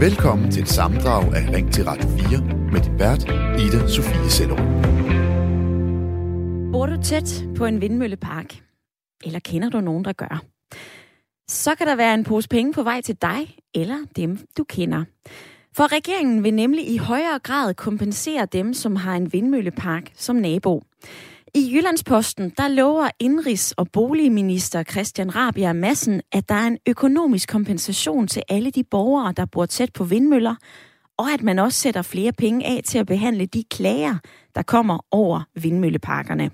Velkommen til et samdrag af Ring til Radio 4 med din vært, Ida Sofie Sellerup. Bor du tæt på en vindmøllepark? Eller kender du nogen, der gør? Så kan der være en pose penge på vej til dig eller dem, du kender. For regeringen vil nemlig i højere grad kompensere dem, som har en vindmøllepark som nabo. I Jyllandsposten, der lover indrigs- og boligminister Christian Rabia Massen, at der er en økonomisk kompensation til alle de borgere, der bor tæt på vindmøller, og at man også sætter flere penge af til at behandle de klager, der kommer over vindmølleparkerne.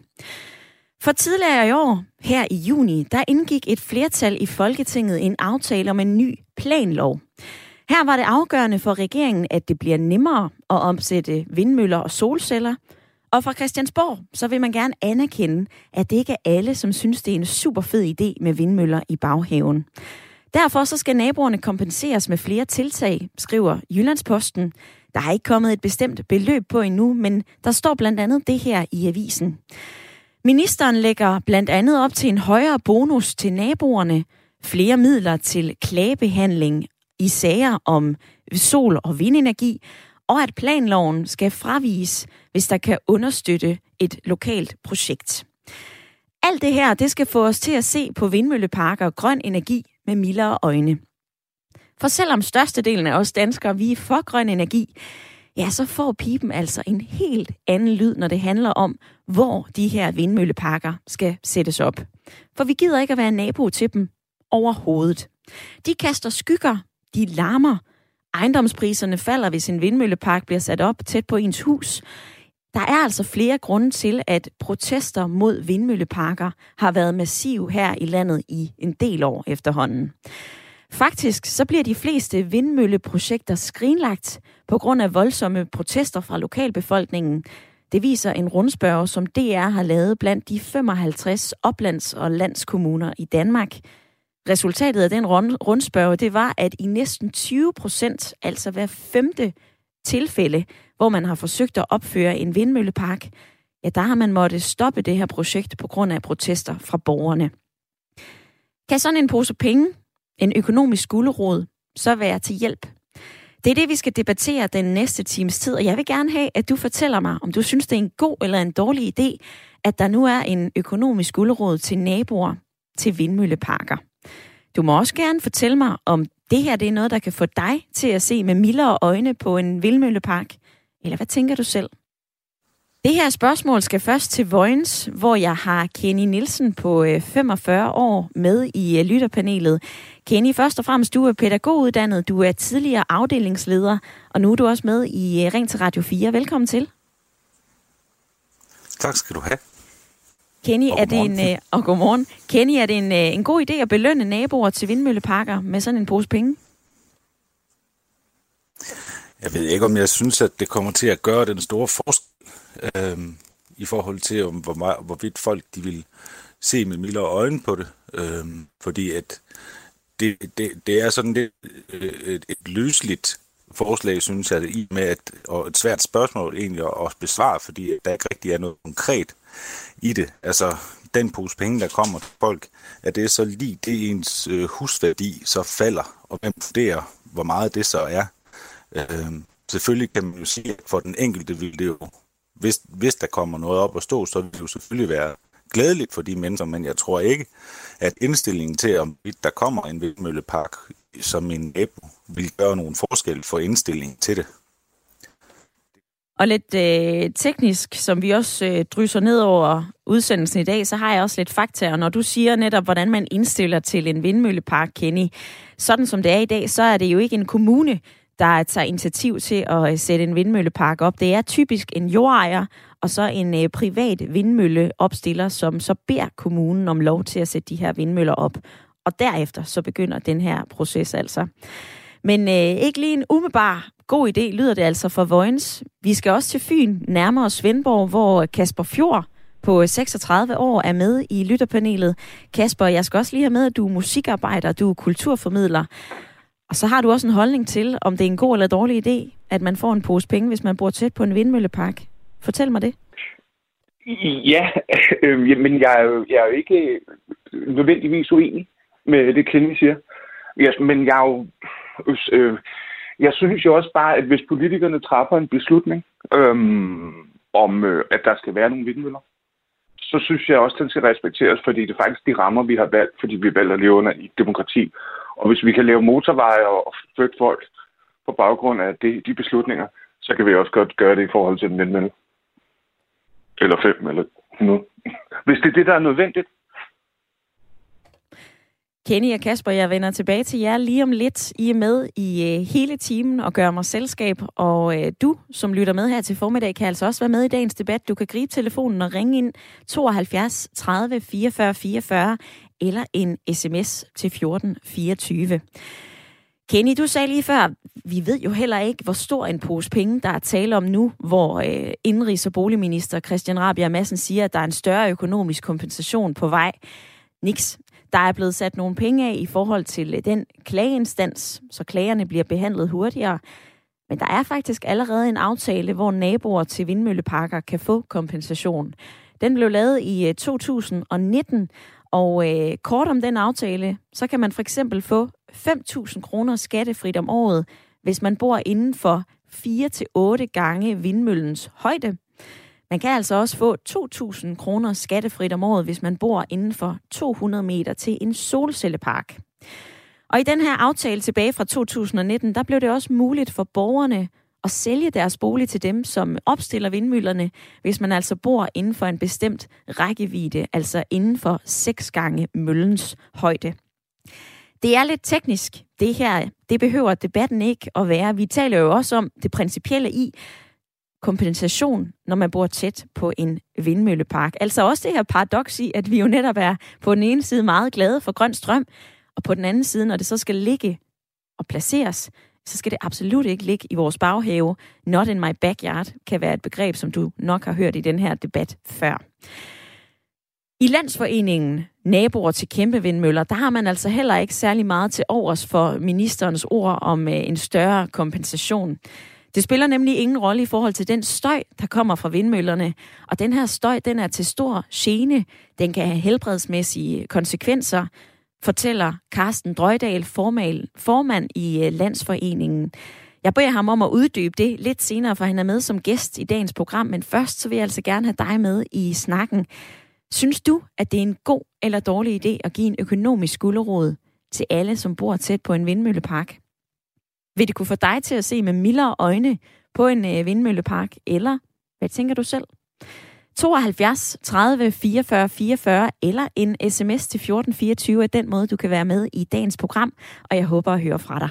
For tidligere i år, her i juni, der indgik et flertal i Folketinget en aftale om en ny planlov. Her var det afgørende for regeringen, at det bliver nemmere at omsætte vindmøller og solceller. Og fra Christiansborg, så vil man gerne anerkende, at det ikke er alle, som synes, det er en super fed idé med vindmøller i baghaven. Derfor så skal naboerne kompenseres med flere tiltag, skriver Jyllandsposten. Der er ikke kommet et bestemt beløb på endnu, men der står blandt andet det her i avisen. Ministeren lægger blandt andet op til en højere bonus til naboerne, flere midler til klagebehandling i sager om sol- og vindenergi, og at planloven skal fraviges, hvis der kan understøtte et lokalt projekt. Alt det her, det skal få os til at se på vindmølleparker og grøn energi med mildere øjne. For selvom størstedelen af os danskere, vi er for grøn energi, ja, så får pipen altså en helt anden lyd, når det handler om, hvor de her vindmølleparker skal sættes op. For vi gider ikke at være nabo til dem overhovedet. De kaster skygger, de larmer, ejendomspriserne falder, hvis en vindmøllepark bliver sat op tæt på ens hus. Der er altså flere grunde til, at protester mod vindmølleparker har været massiv her i landet i en del år efterhånden. Faktisk så bliver de fleste vindmølleprojekter skrinlagt på grund af voldsomme protester fra lokalbefolkningen. Det viser en rundspørg, som DR har lavet blandt de 55 oplands- og landskommuner i Danmark. Resultatet af den rundspørge, det var, at i næsten 20 procent, altså hver femte tilfælde, hvor man har forsøgt at opføre en vindmøllepark, ja, der har man måttet stoppe det her projekt på grund af protester fra borgerne. Kan sådan en pose penge, en økonomisk gulderod, så være til hjælp? Det er det, vi skal debattere den næste times tid, og jeg vil gerne have, at du fortæller mig, om du synes, det er en god eller en dårlig idé, at der nu er en økonomisk gulderod til naboer til vindmølleparker. Du må også gerne fortælle mig, om det her det er noget, der kan få dig til at se med mildere øjne på en vildmøllepark. Eller hvad tænker du selv? Det her spørgsmål skal først til Vojens, hvor jeg har Kenny Nielsen på øh, 45 år med i øh, lytterpanelet. Kenny, først og fremmest, du er pædagoguddannet, du er tidligere afdelingsleder, og nu er du også med i øh, Ring til Radio 4. Velkommen til. Tak skal du have. Kenny, er det en, øh, og godmorgen. Kenny, er det en, øh, en god idé at belønne naboer til vindmølleparker med sådan en pose penge? Jeg ved ikke, om jeg synes, at det kommer til at gøre den store forskel øh, i forhold til, om hvor meget, hvorvidt folk de vil se med mildere øjne på det. Øh, fordi at det, det, det er sådan lidt, øh, et, et løsligt forslag, synes jeg, i med at, og et svært spørgsmål egentlig at, besvare, fordi der ikke rigtig er noget konkret i det. Altså, den pose penge, der kommer til folk, er det så lige det ens øh, husværdi så falder, og hvem vurderer, hvor meget det så er. Øh, selvfølgelig kan man jo sige, at for den enkelte vil det jo, hvis, hvis der kommer noget op at stå, så vil det jo selvfølgelig være glædeligt for de mennesker, men jeg tror ikke, at indstillingen til, om der kommer en vindmøllepark som en nabo, vil gøre nogen forskel for indstillingen til det. Og lidt øh, teknisk, som vi også øh, drysser ned over udsendelsen i dag, så har jeg også lidt fakta. Og når du siger netop, hvordan man indstiller til en vindmøllepark, Kenny, sådan som det er i dag, så er det jo ikke en kommune, der tager initiativ til at øh, sætte en vindmøllepark op. Det er typisk en jordejer og så en øh, privat vindmølleopstiller, som så beder kommunen om lov til at sætte de her vindmøller op. Og derefter så begynder den her proces altså. Men øh, ikke lige en umiddelbar god idé lyder det altså for Vojens. Vi skal også til Fyn, nærmere Svendborg, hvor Kasper Fjord på øh, 36 år er med i lytterpanelet. Kasper, jeg skal også lige have med, at du er musikarbejder, du er kulturformidler. Og så har du også en holdning til, om det er en god eller dårlig idé, at man får en pose penge, hvis man bor tæt på en vindmøllepark. Fortæl mig det. Ja, øh, men jeg er, jo, jeg er jo ikke øh, nødvendigvis uenig med det, Kenny siger. Ja, men jeg er jo... Øh, jeg synes jo også bare, at hvis politikerne træffer en beslutning øh, om, øh, at der skal være nogle vindmøller, så synes jeg også, at den skal respekteres, fordi det er faktisk de rammer, vi har valgt, fordi vi valgte at leve under i demokrati. Og hvis vi kan lave motorveje og flytte folk på baggrund af det, de beslutninger, så kan vi også godt gøre det i forhold til den vindmølle. Eller fem, eller 100. Hvis det er det, der er nødvendigt, Kenny og Kasper, jeg vender tilbage til jer lige om lidt. I er med i øh, hele timen og gør mig selskab. Og øh, du, som lytter med her til formiddag, kan altså også være med i dagens debat. Du kan gribe telefonen og ringe ind 72 30 44 44 eller en sms til 14 24. Kenny, du sagde lige før, vi ved jo heller ikke, hvor stor en pose penge, der er tale om nu, hvor øh, indrigs- og boligminister Christian Rabia Madsen siger, at der er en større økonomisk kompensation på vej. Niks. Der er blevet sat nogle penge af i forhold til øh, den klageinstans, så klagerne bliver behandlet hurtigere. Men der er faktisk allerede en aftale, hvor naboer til vindmølleparker kan få kompensation. Den blev lavet i øh, 2019, og øh, kort om den aftale, så kan man for eksempel få 5.000 kroner skattefrit om året, hvis man bor inden for 4-8 gange vindmøllens højde. Man kan altså også få 2.000 kroner skattefrit om året, hvis man bor inden for 200 meter til en solcellepark. Og i den her aftale tilbage fra 2019, der blev det også muligt for borgerne at sælge deres bolig til dem, som opstiller vindmøllerne, hvis man altså bor inden for en bestemt rækkevidde, altså inden for 6 gange møllens højde. Det er lidt teknisk, det her. Det behøver debatten ikke at være. Vi taler jo også om det principielle i, kompensation, når man bor tæt på en vindmøllepark. Altså også det her paradoks i, at vi jo netop er på den ene side meget glade for grøn strøm, og på den anden side, når det så skal ligge og placeres, så skal det absolut ikke ligge i vores baghave. Not in my backyard kan være et begreb, som du nok har hørt i den her debat før. I Landsforeningen Naboer til kæmpe vindmøller, der har man altså heller ikke særlig meget til overs for ministerens ord om øh, en større kompensation. Det spiller nemlig ingen rolle i forhold til den støj, der kommer fra vindmøllerne. Og den her støj, den er til stor gene. Den kan have helbredsmæssige konsekvenser, fortæller Carsten Drøjdal, formand i øh, Landsforeningen. Jeg beder ham om at uddybe det lidt senere, for han er med som gæst i dagens program. Men først så vil jeg altså gerne have dig med i snakken. Synes du, at det er en god eller dårlig idé at give en økonomisk gulderod til alle, som bor tæt på en vindmøllepark? Vil det kunne få dig til at se med mildere øjne på en øh, vindmøllepark, eller hvad tænker du selv? 72 30 44 44 eller en sms til 1424 er den måde, du kan være med i dagens program, og jeg håber at høre fra dig.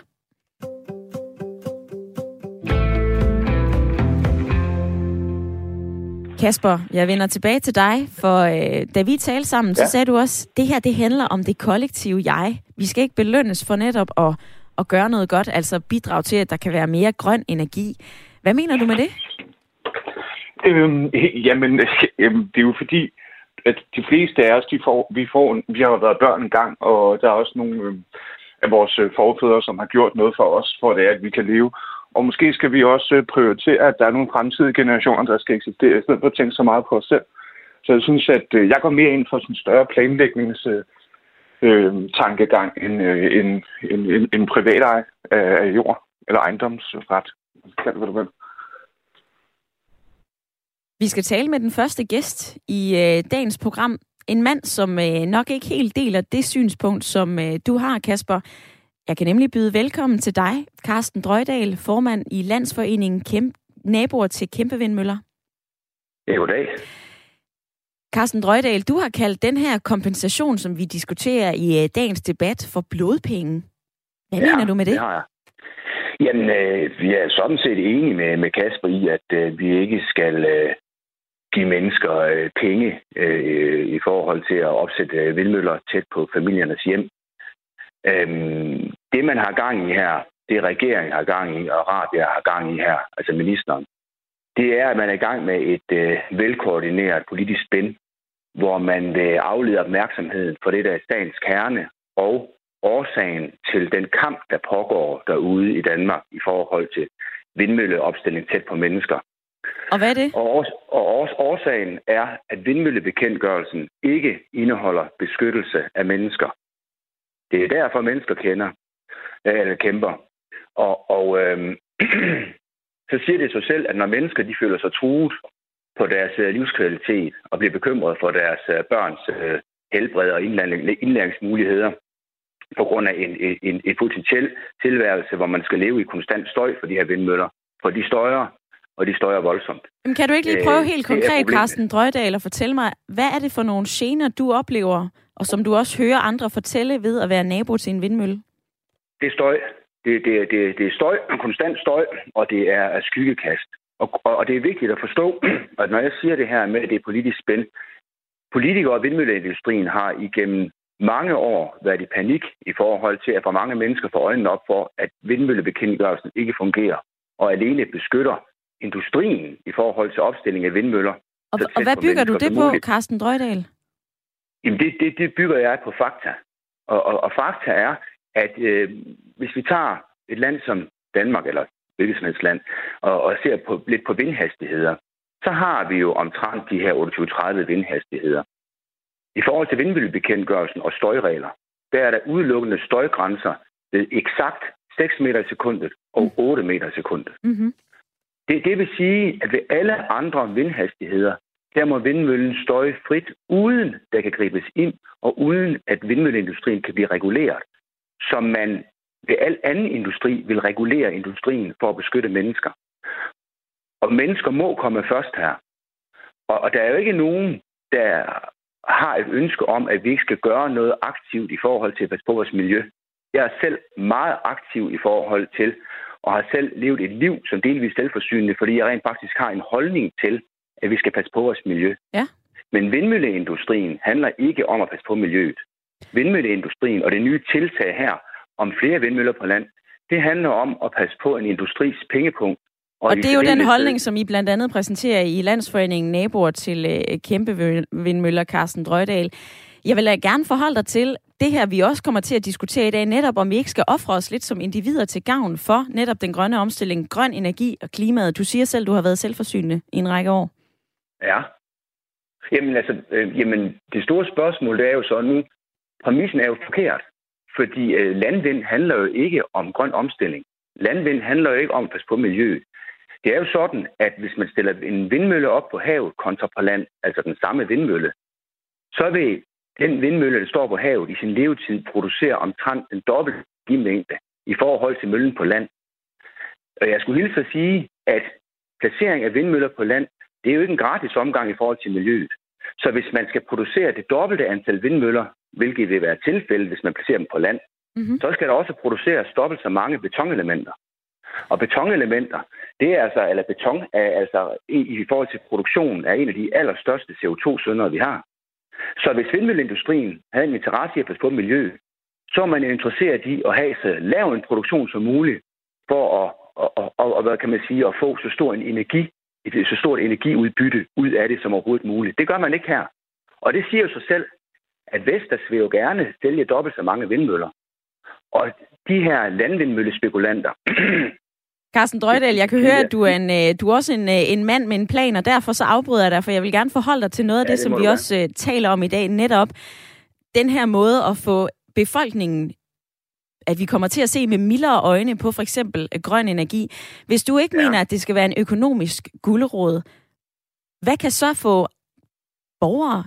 Kasper, jeg vender tilbage til dig, for øh, da vi talte sammen, ja. så sagde du også, det her det handler om det kollektive jeg. Vi skal ikke belønnes for netop at at gøre noget godt, altså bidrage til, at der kan være mere grøn energi. Hvad mener du med det? Øhm, jamen, øhm, det er jo fordi, at de fleste af os, de får, vi, får, vi har været børn en gang, og der er også nogle øh, af vores øh, forfædre, som har gjort noget for os, for det, at vi kan leve. Og måske skal vi også øh, prioritere, at der er nogle fremtidige generationer, der skal eksistere, i stedet for at tænke så meget på os selv. Så jeg synes, at øh, jeg går mere ind for sådan en større planlægnings øh, øh, tankegang end, øh, en, en, en, en privat ej af, jord eller ejendomsret. Kald det, du vil. Vi skal tale med den første gæst i øh, dagens program. En mand, som øh, nok ikke helt deler det synspunkt, som øh, du har, Kasper. Jeg kan nemlig byde velkommen til dig, Carsten Drøjdal, formand i Landsforeningen Kæmpe, Naboer til Kæmpevindmøller. Ja, goddag. Carsten Drøjdal, du har kaldt den her kompensation, som vi diskuterer i øh, dagens debat, for blodpenge. Hvad ja, mener du med det? det har jeg. Jamen, øh, vi er sådan set enige med, med Kasper i, at øh, vi ikke skal øh, give mennesker øh, penge øh, i forhold til at opsætte øh, vindmøller tæt på familiernes hjem. Øhm, det, man har gang i her, det regeringen har gang i, og Rabia har gang i her, altså ministeren, det er, at man er i gang med et øh, velkoordineret politisk spænd, hvor man vil aflede opmærksomheden på det, der er statens kerne, og årsagen til den kamp, der pågår derude i Danmark i forhold til vindmølleopstilling tæt på mennesker. Og hvad er det? Og, og årsagen er, at vindmøllebekendtgørelsen ikke indeholder beskyttelse af mennesker. Det er derfor, mennesker kender eller kæmper. Og, og øh, så siger det sig selv, at når mennesker de føler sig truet på deres øh, livskvalitet og bliver bekymret for deres øh, børns øh, helbred og indlæringsmuligheder på grund af en, en, en potentiel tilværelse, hvor man skal leve i konstant støj for de her vindmøller. For de støjer, og de støjer voldsomt. Men kan du ikke lige prøve helt konkret, Carsten Drøjdal, at fortælle mig, hvad er det for nogle gener, du oplever, og som du også hører andre fortælle ved at være nabo til en vindmølle? Det er støj. Det, det, det, det er støj, en konstant støj, og det er skyggekast. Og, og, og det er vigtigt at forstå, at når jeg siger det her med, at det er politisk spænd, politikere og vindmølleindustrien har igennem mange år været i panik i forhold til at få mange mennesker får øjnene op for, at vindmøllebekendtgørelsen ikke fungerer, og alene beskytter industrien i forhold til opstilling af vindmøller. Og, og hvad bygger du det på, Carsten Drøjdal? Jamen det, det, det bygger jeg på fakta. Og, og, og fakta er, at øh, hvis vi tager et land som Danmark, eller hvilket som helst land, og, og ser på, lidt på vindhastigheder, så har vi jo omtrent de her 28-30 vindhastigheder. I forhold til vindmøllebekendtgørelsen og støjregler, der er der udelukkende støjgrænser ved eksakt 6 meter i sekundet og 8 meter i sekundet. Mm-hmm. Det, det vil sige, at ved alle andre vindhastigheder, der må vindmøllen støje frit, uden der kan gribes ind, og uden at vindmølleindustrien kan blive reguleret, som man ved al anden industri vil regulere industrien for at beskytte mennesker. Og mennesker må komme først her. Og, og der er jo ikke nogen, der har et ønske om, at vi ikke skal gøre noget aktivt i forhold til at passe på vores miljø. Jeg er selv meget aktiv i forhold til, og har selv levet et liv som delvis selvforsynende, fordi jeg rent faktisk har en holdning til, at vi skal passe på vores miljø. Ja. Men vindmølleindustrien handler ikke om at passe på miljøet. Vindmølleindustrien og det nye tiltag her om flere vindmøller på land, det handler om at passe på en industris pengepunkt. Og, og det er jo den holdning, som I blandt andet præsenterer i Landsforeningen Naboer til øh, kæmpe vindmøller, Carsten Drøjdal. Jeg vil gerne forholde dig til det her, vi også kommer til at diskutere i dag, netop om vi ikke skal ofre os lidt som individer til gavn for netop den grønne omstilling, grøn energi og klimaet. Du siger selv, du har været selvforsynende i en række år. Ja. Jamen altså, øh, jamen, det store spørgsmål det er jo så nu, præmissen er jo forkert, fordi øh, landvind handler jo ikke om grøn omstilling. Landvind handler jo ikke om at passe på miljøet. Det er jo sådan, at hvis man stiller en vindmølle op på havet kontra på land, altså den samme vindmølle, så vil den vindmølle, der står på havet, i sin levetid producere omtrent en dobbelt energimængde i forhold til møllen på land. Og jeg skulle hilse at sige, at placering af vindmøller på land, det er jo ikke en gratis omgang i forhold til miljøet. Så hvis man skal producere det dobbelte antal vindmøller, hvilket vil være tilfældet, hvis man placerer dem på land, mm-hmm. så skal der også produceres dobbelt så mange betonelementer. Og betonelementer, det er altså, eller beton er altså i, i forhold til produktionen, er en af de allerstørste CO2-sønder, vi har. Så hvis vindmølleindustrien havde en interesse i at passe på miljøet, så er man interesseret i at have så lav en produktion som muligt for at, og, og, og, hvad kan man sige, at få så stor en energi, et så stort energiudbytte ud af det som overhovedet muligt. Det gør man ikke her. Og det siger jo sig selv, at Vestas vil jo gerne sælge dobbelt så mange vindmøller. Og de her landvindmøllespekulanter, Carsten Drøjdal, jeg kan høre, at du er, en, øh, du er også en, øh, en mand med en plan, og derfor så afbryder jeg dig, for jeg vil gerne forholde dig til noget af ja, det, det som vi også uh, taler om i dag, netop den her måde at få befolkningen at vi kommer til at se med mildere øjne på for eksempel grøn energi. Hvis du ikke ja. mener, at det skal være en økonomisk gulderåd, hvad kan så få borgere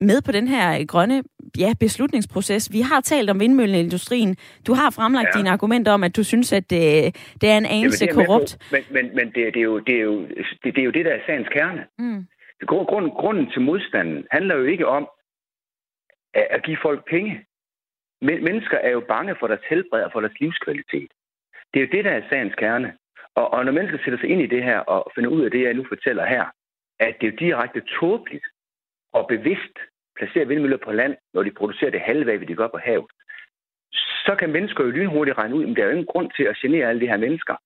med på den her grønne ja, beslutningsproces. Vi har talt om vindmølleindustrien. Du har fremlagt ja. dine argumenter om, at du synes, at det, det er en anelse Jamen, er korrupt. Men, men, men det, det, er jo, det, er jo, det, det er jo det, der er sagens kerne. Mm. Grunden, grunden til modstanden handler jo ikke om at, at give folk penge. Men, mennesker er jo bange for deres helbred og for deres livskvalitet. Det er jo det, der er sagens kerne. Og, og når mennesker sætter sig ind i det her og finder ud af det, jeg nu fortæller her, at det er jo direkte tåbeligt og bevidst placerer vindmøller på land, når de producerer det halve af, hvad de gør på havet, så kan mennesker jo lynhurtigt regne ud, at der er jo ingen grund til at genere alle de her mennesker,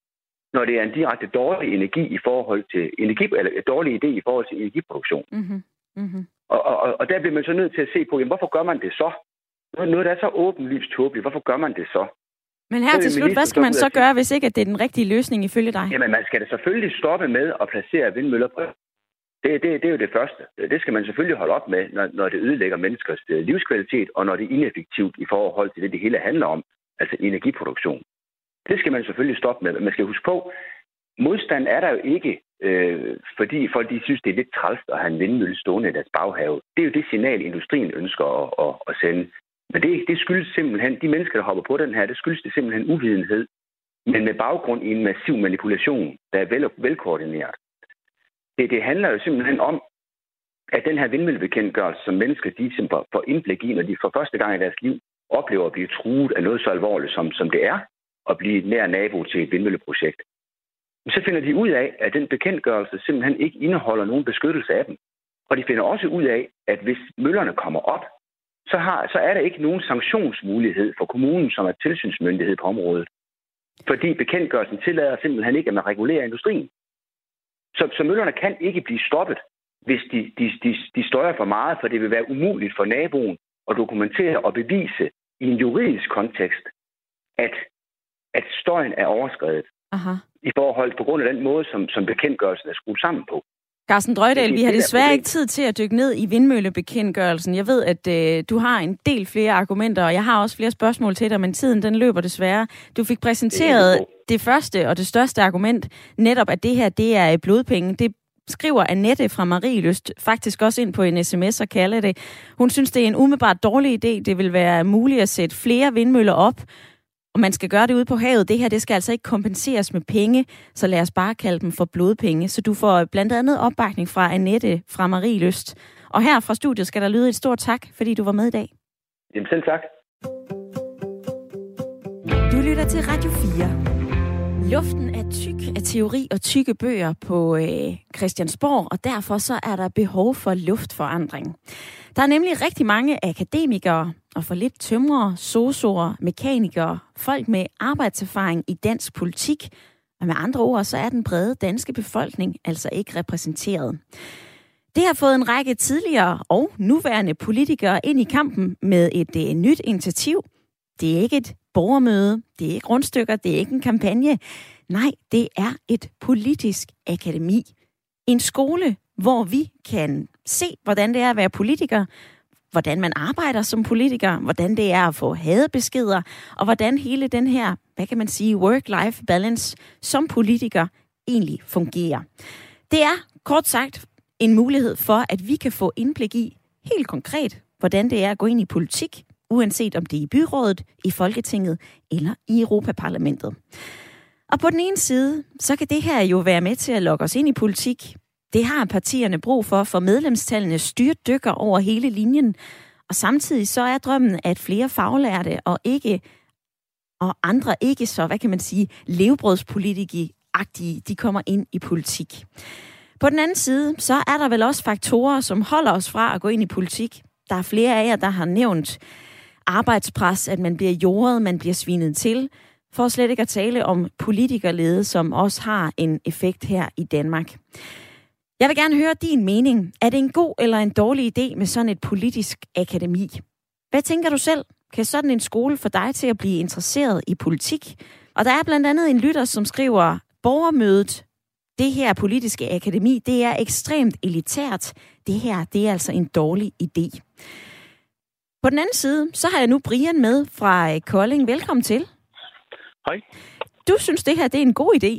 når det er en direkte dårlig energi i forhold til energi, eller en dårlig idé i forhold til energiproduktion. Mm-hmm. Mm-hmm. Og, og, og der bliver man så nødt til at se på, jamen, hvorfor gør man det så? Noget, der er så åbenlyst tåbeligt, hvorfor gør man det så? Men her til slut, hvad skal man så gøre, hvis ikke at det er den rigtige løsning ifølge dig? Jamen, man skal da selvfølgelig stoppe med at placere vindmøller på det, det, det er jo det første. Det skal man selvfølgelig holde op med, når, når det ødelægger menneskers øh, livskvalitet, og når det er ineffektivt i forhold til det, det hele handler om, altså energiproduktion. Det skal man selvfølgelig stoppe med. Man skal huske på, modstand er der jo ikke, øh, fordi folk de synes, det er lidt træls at have en vindmølle stående i deres baghave. Det er jo det signal, industrien ønsker at, at, at sende. Men det, det skyldes simpelthen, de mennesker, der hopper på den her, det skyldes det simpelthen uvidenhed, men med baggrund i en massiv manipulation, der er vel, velkoordineret. Det, det handler jo simpelthen om, at den her vindmøllebekendtgørelse, som mennesker de ligesom simpelthen får indblik i, når de for første gang i deres liv oplever at blive truet af noget så alvorligt, som, som det er at blive nær nabo til et vindmølleprojekt, så finder de ud af, at den bekendtgørelse simpelthen ikke indeholder nogen beskyttelse af dem. Og de finder også ud af, at hvis møllerne kommer op, så, har, så er der ikke nogen sanktionsmulighed for kommunen, som er tilsynsmyndighed på området. Fordi bekendtgørelsen tillader simpelthen ikke, at man regulerer industrien. Så, så møllerne kan ikke blive stoppet, hvis de, de, de, de støjer for meget, for det vil være umuligt for naboen at dokumentere og bevise i en juridisk kontekst, at, at støjen er overskrevet. Aha. i forhold på grund af den måde, som, som bekendtgørelsen er skruet sammen på. Carsten Drøjdal, vi har desværre ikke tid til at dykke ned i vindmøllebekendtgørelsen. Jeg ved, at øh, du har en del flere argumenter, og jeg har også flere spørgsmål til dig, men tiden den løber desværre. Du fik præsenteret det, det første og det største argument, netop at det her det er blodpenge. Det skriver Annette fra Marielyst faktisk også ind på en sms og kalder det. Hun synes, det er en umiddelbart dårlig idé. Det vil være muligt at sætte flere vindmøller op, og man skal gøre det ude på havet. Det her, det skal altså ikke kompenseres med penge, så lad os bare kalde dem for blodpenge. Så du får blandt andet opbakning fra Annette fra Marie Lyst. Og her fra studiet skal der lyde et stort tak, fordi du var med i dag. Jamen selv tak. Du lytter til Radio 4. Luften er tyk af teori og tykke bøger på øh, Christiansborg, og derfor så er der behov for luftforandring. Der er nemlig rigtig mange akademikere og for lidt tømrere, sosuer, mekanikere, folk med arbejdserfaring i dansk politik, og med andre ord, så er den brede danske befolkning altså ikke repræsenteret. Det har fået en række tidligere og nuværende politikere ind i kampen med et, øh, nyt initiativ. Det er ikke et borgermøde, det er ikke rundstykker, det er ikke en kampagne. Nej, det er et politisk akademi. En skole, hvor vi kan se, hvordan det er at være politiker, hvordan man arbejder som politiker, hvordan det er at få hadebeskeder, og hvordan hele den her, hvad kan man sige, work-life balance som politiker egentlig fungerer. Det er kort sagt en mulighed for, at vi kan få indblik i helt konkret, hvordan det er at gå ind i politik, uanset om det er i byrådet, i Folketinget eller i Europaparlamentet. Og på den ene side, så kan det her jo være med til at lokke os ind i politik, det har partierne brug for, for medlemstallene styrt dykker over hele linjen. Og samtidig så er drømmen, at flere faglærte og ikke og andre ikke så, hvad kan man sige, levebrødspolitikagtige, de kommer ind i politik. På den anden side, så er der vel også faktorer, som holder os fra at gå ind i politik. Der er flere af jer, der har nævnt arbejdspres, at man bliver jordet, man bliver svinet til, for slet ikke at tale om politikerlede, som også har en effekt her i Danmark. Jeg vil gerne høre din mening. Er det en god eller en dårlig idé med sådan et politisk akademi? Hvad tænker du selv? Kan sådan en skole få dig til at blive interesseret i politik? Og der er blandt andet en lytter, som skriver, borgermødet, det her politiske akademi, det er ekstremt elitært. Det her, det er altså en dårlig idé. På den anden side, så har jeg nu Brian med fra Kolding. Velkommen til. Hej. Du synes, det her det er en god idé.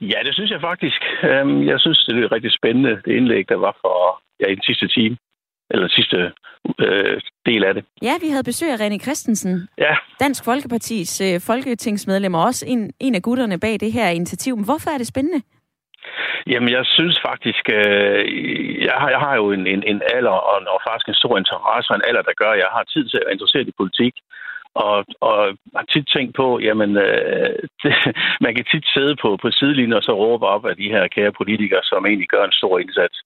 Ja, det synes jeg faktisk. Øhm, jeg synes, det er rigtig spændende, det indlæg, der var for ja, i den sidste time, eller sidste øh, del af det. Ja, vi havde besøg af René Christensen, ja. Dansk Folkepartis øh, folketingsmedlem, og også en, en af gutterne bag det her initiativ. Men hvorfor er det spændende? Jamen, jeg synes faktisk, øh, jeg, har, jeg har jo en, en, en alder og, og faktisk en stor interesse og en alder, der gør, at jeg har tid til at være interesseret i politik. Og, og har tit tænkt på, jamen, øh, det, man kan tit sidde på, på sidelinjen og så råbe op af de her kære politikere, som egentlig gør en stor indsats.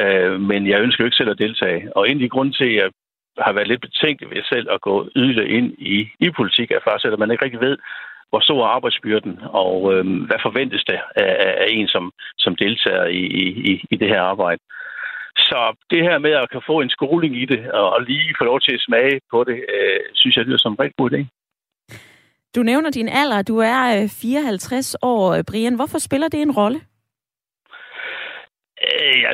Øh, men jeg ønsker jo ikke selv at deltage. Og en af de grunde til, at jeg har været lidt betænkt ved selv at gå yderligere ind i, i politik, er faktisk, at man ikke rigtig ved, hvor stor er arbejdsbyrden, og øh, hvad forventes der af, af en, som, som deltager i, i, i det her arbejde. Så det her med at kan få en skoling i det, og lige få lov til at smage på det, øh, synes jeg, det er som en rigtig god idé. Du nævner din alder. Du er 54 øh, år, Brian. Hvorfor spiller det en rolle? Øh, jeg,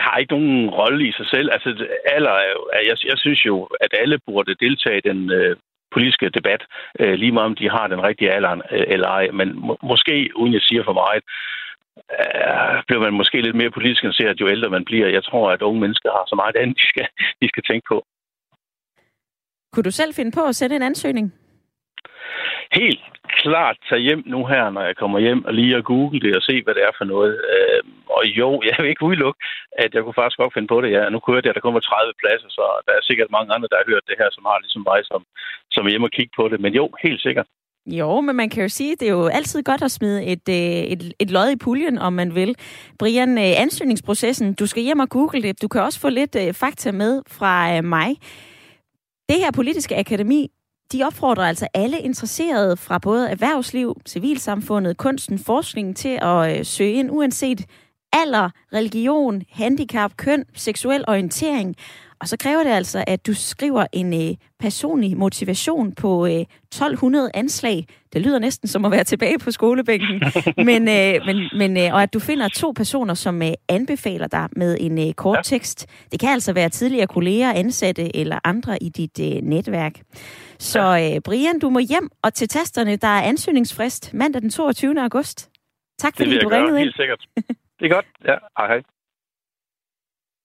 har ikke nogen rolle i sig selv. Altså, alder er jo, jeg, jeg synes jo, at alle burde deltage i den, øh, politiske debat, øh, lige meget om de har den rigtige alder øh, eller ej. Men må, måske, uden jeg siger for meget, øh, bliver man måske lidt mere politisk interesseret, jo ældre man bliver. Jeg tror, at unge mennesker har så meget andet, de skal, de skal tænke på. Kunne du selv finde på at sende en ansøgning? Helt klart tage hjem nu her, når jeg kommer hjem, og lige at google det og se, hvad det er for noget. Øh, og jo, jeg vil ikke udelukke, at jeg kunne faktisk godt finde på det. Ja, nu hørte jeg, at der kommer 30 pladser, så der er sikkert mange andre, der har hørt det her, som har ligesom mig, som, som er hjemme og kigge på det. Men jo, helt sikkert. Jo, men man kan jo sige, at det er jo altid godt at smide et, øh, et, et lod i puljen, om man vil. Brian, øh, ansøgningsprocessen, du skal hjem og google det. Du kan også få lidt øh, fakta med fra mig. Det her politiske akademi, de opfordrer altså alle interesserede fra både erhvervsliv, civilsamfundet, kunsten, forskningen til at øh, søge ind, uanset alder, religion, handicap, køn, seksuel orientering. Og så kræver det altså, at du skriver en øh, personlig motivation på øh, 1200 anslag. Det lyder næsten som at være tilbage på skolebænken. men, øh, men, men, øh, og at du finder to personer, som øh, anbefaler dig med en øh, kort tekst. Det kan altså være tidligere kolleger, ansatte eller andre i dit øh, netværk. Så øh, Brian, du må hjem, og til tasterne, der er ansøgningsfrist mandag den 22. august. Tak fordi du ringede ind. helt sikkert. Det er godt. Ja, hej hej.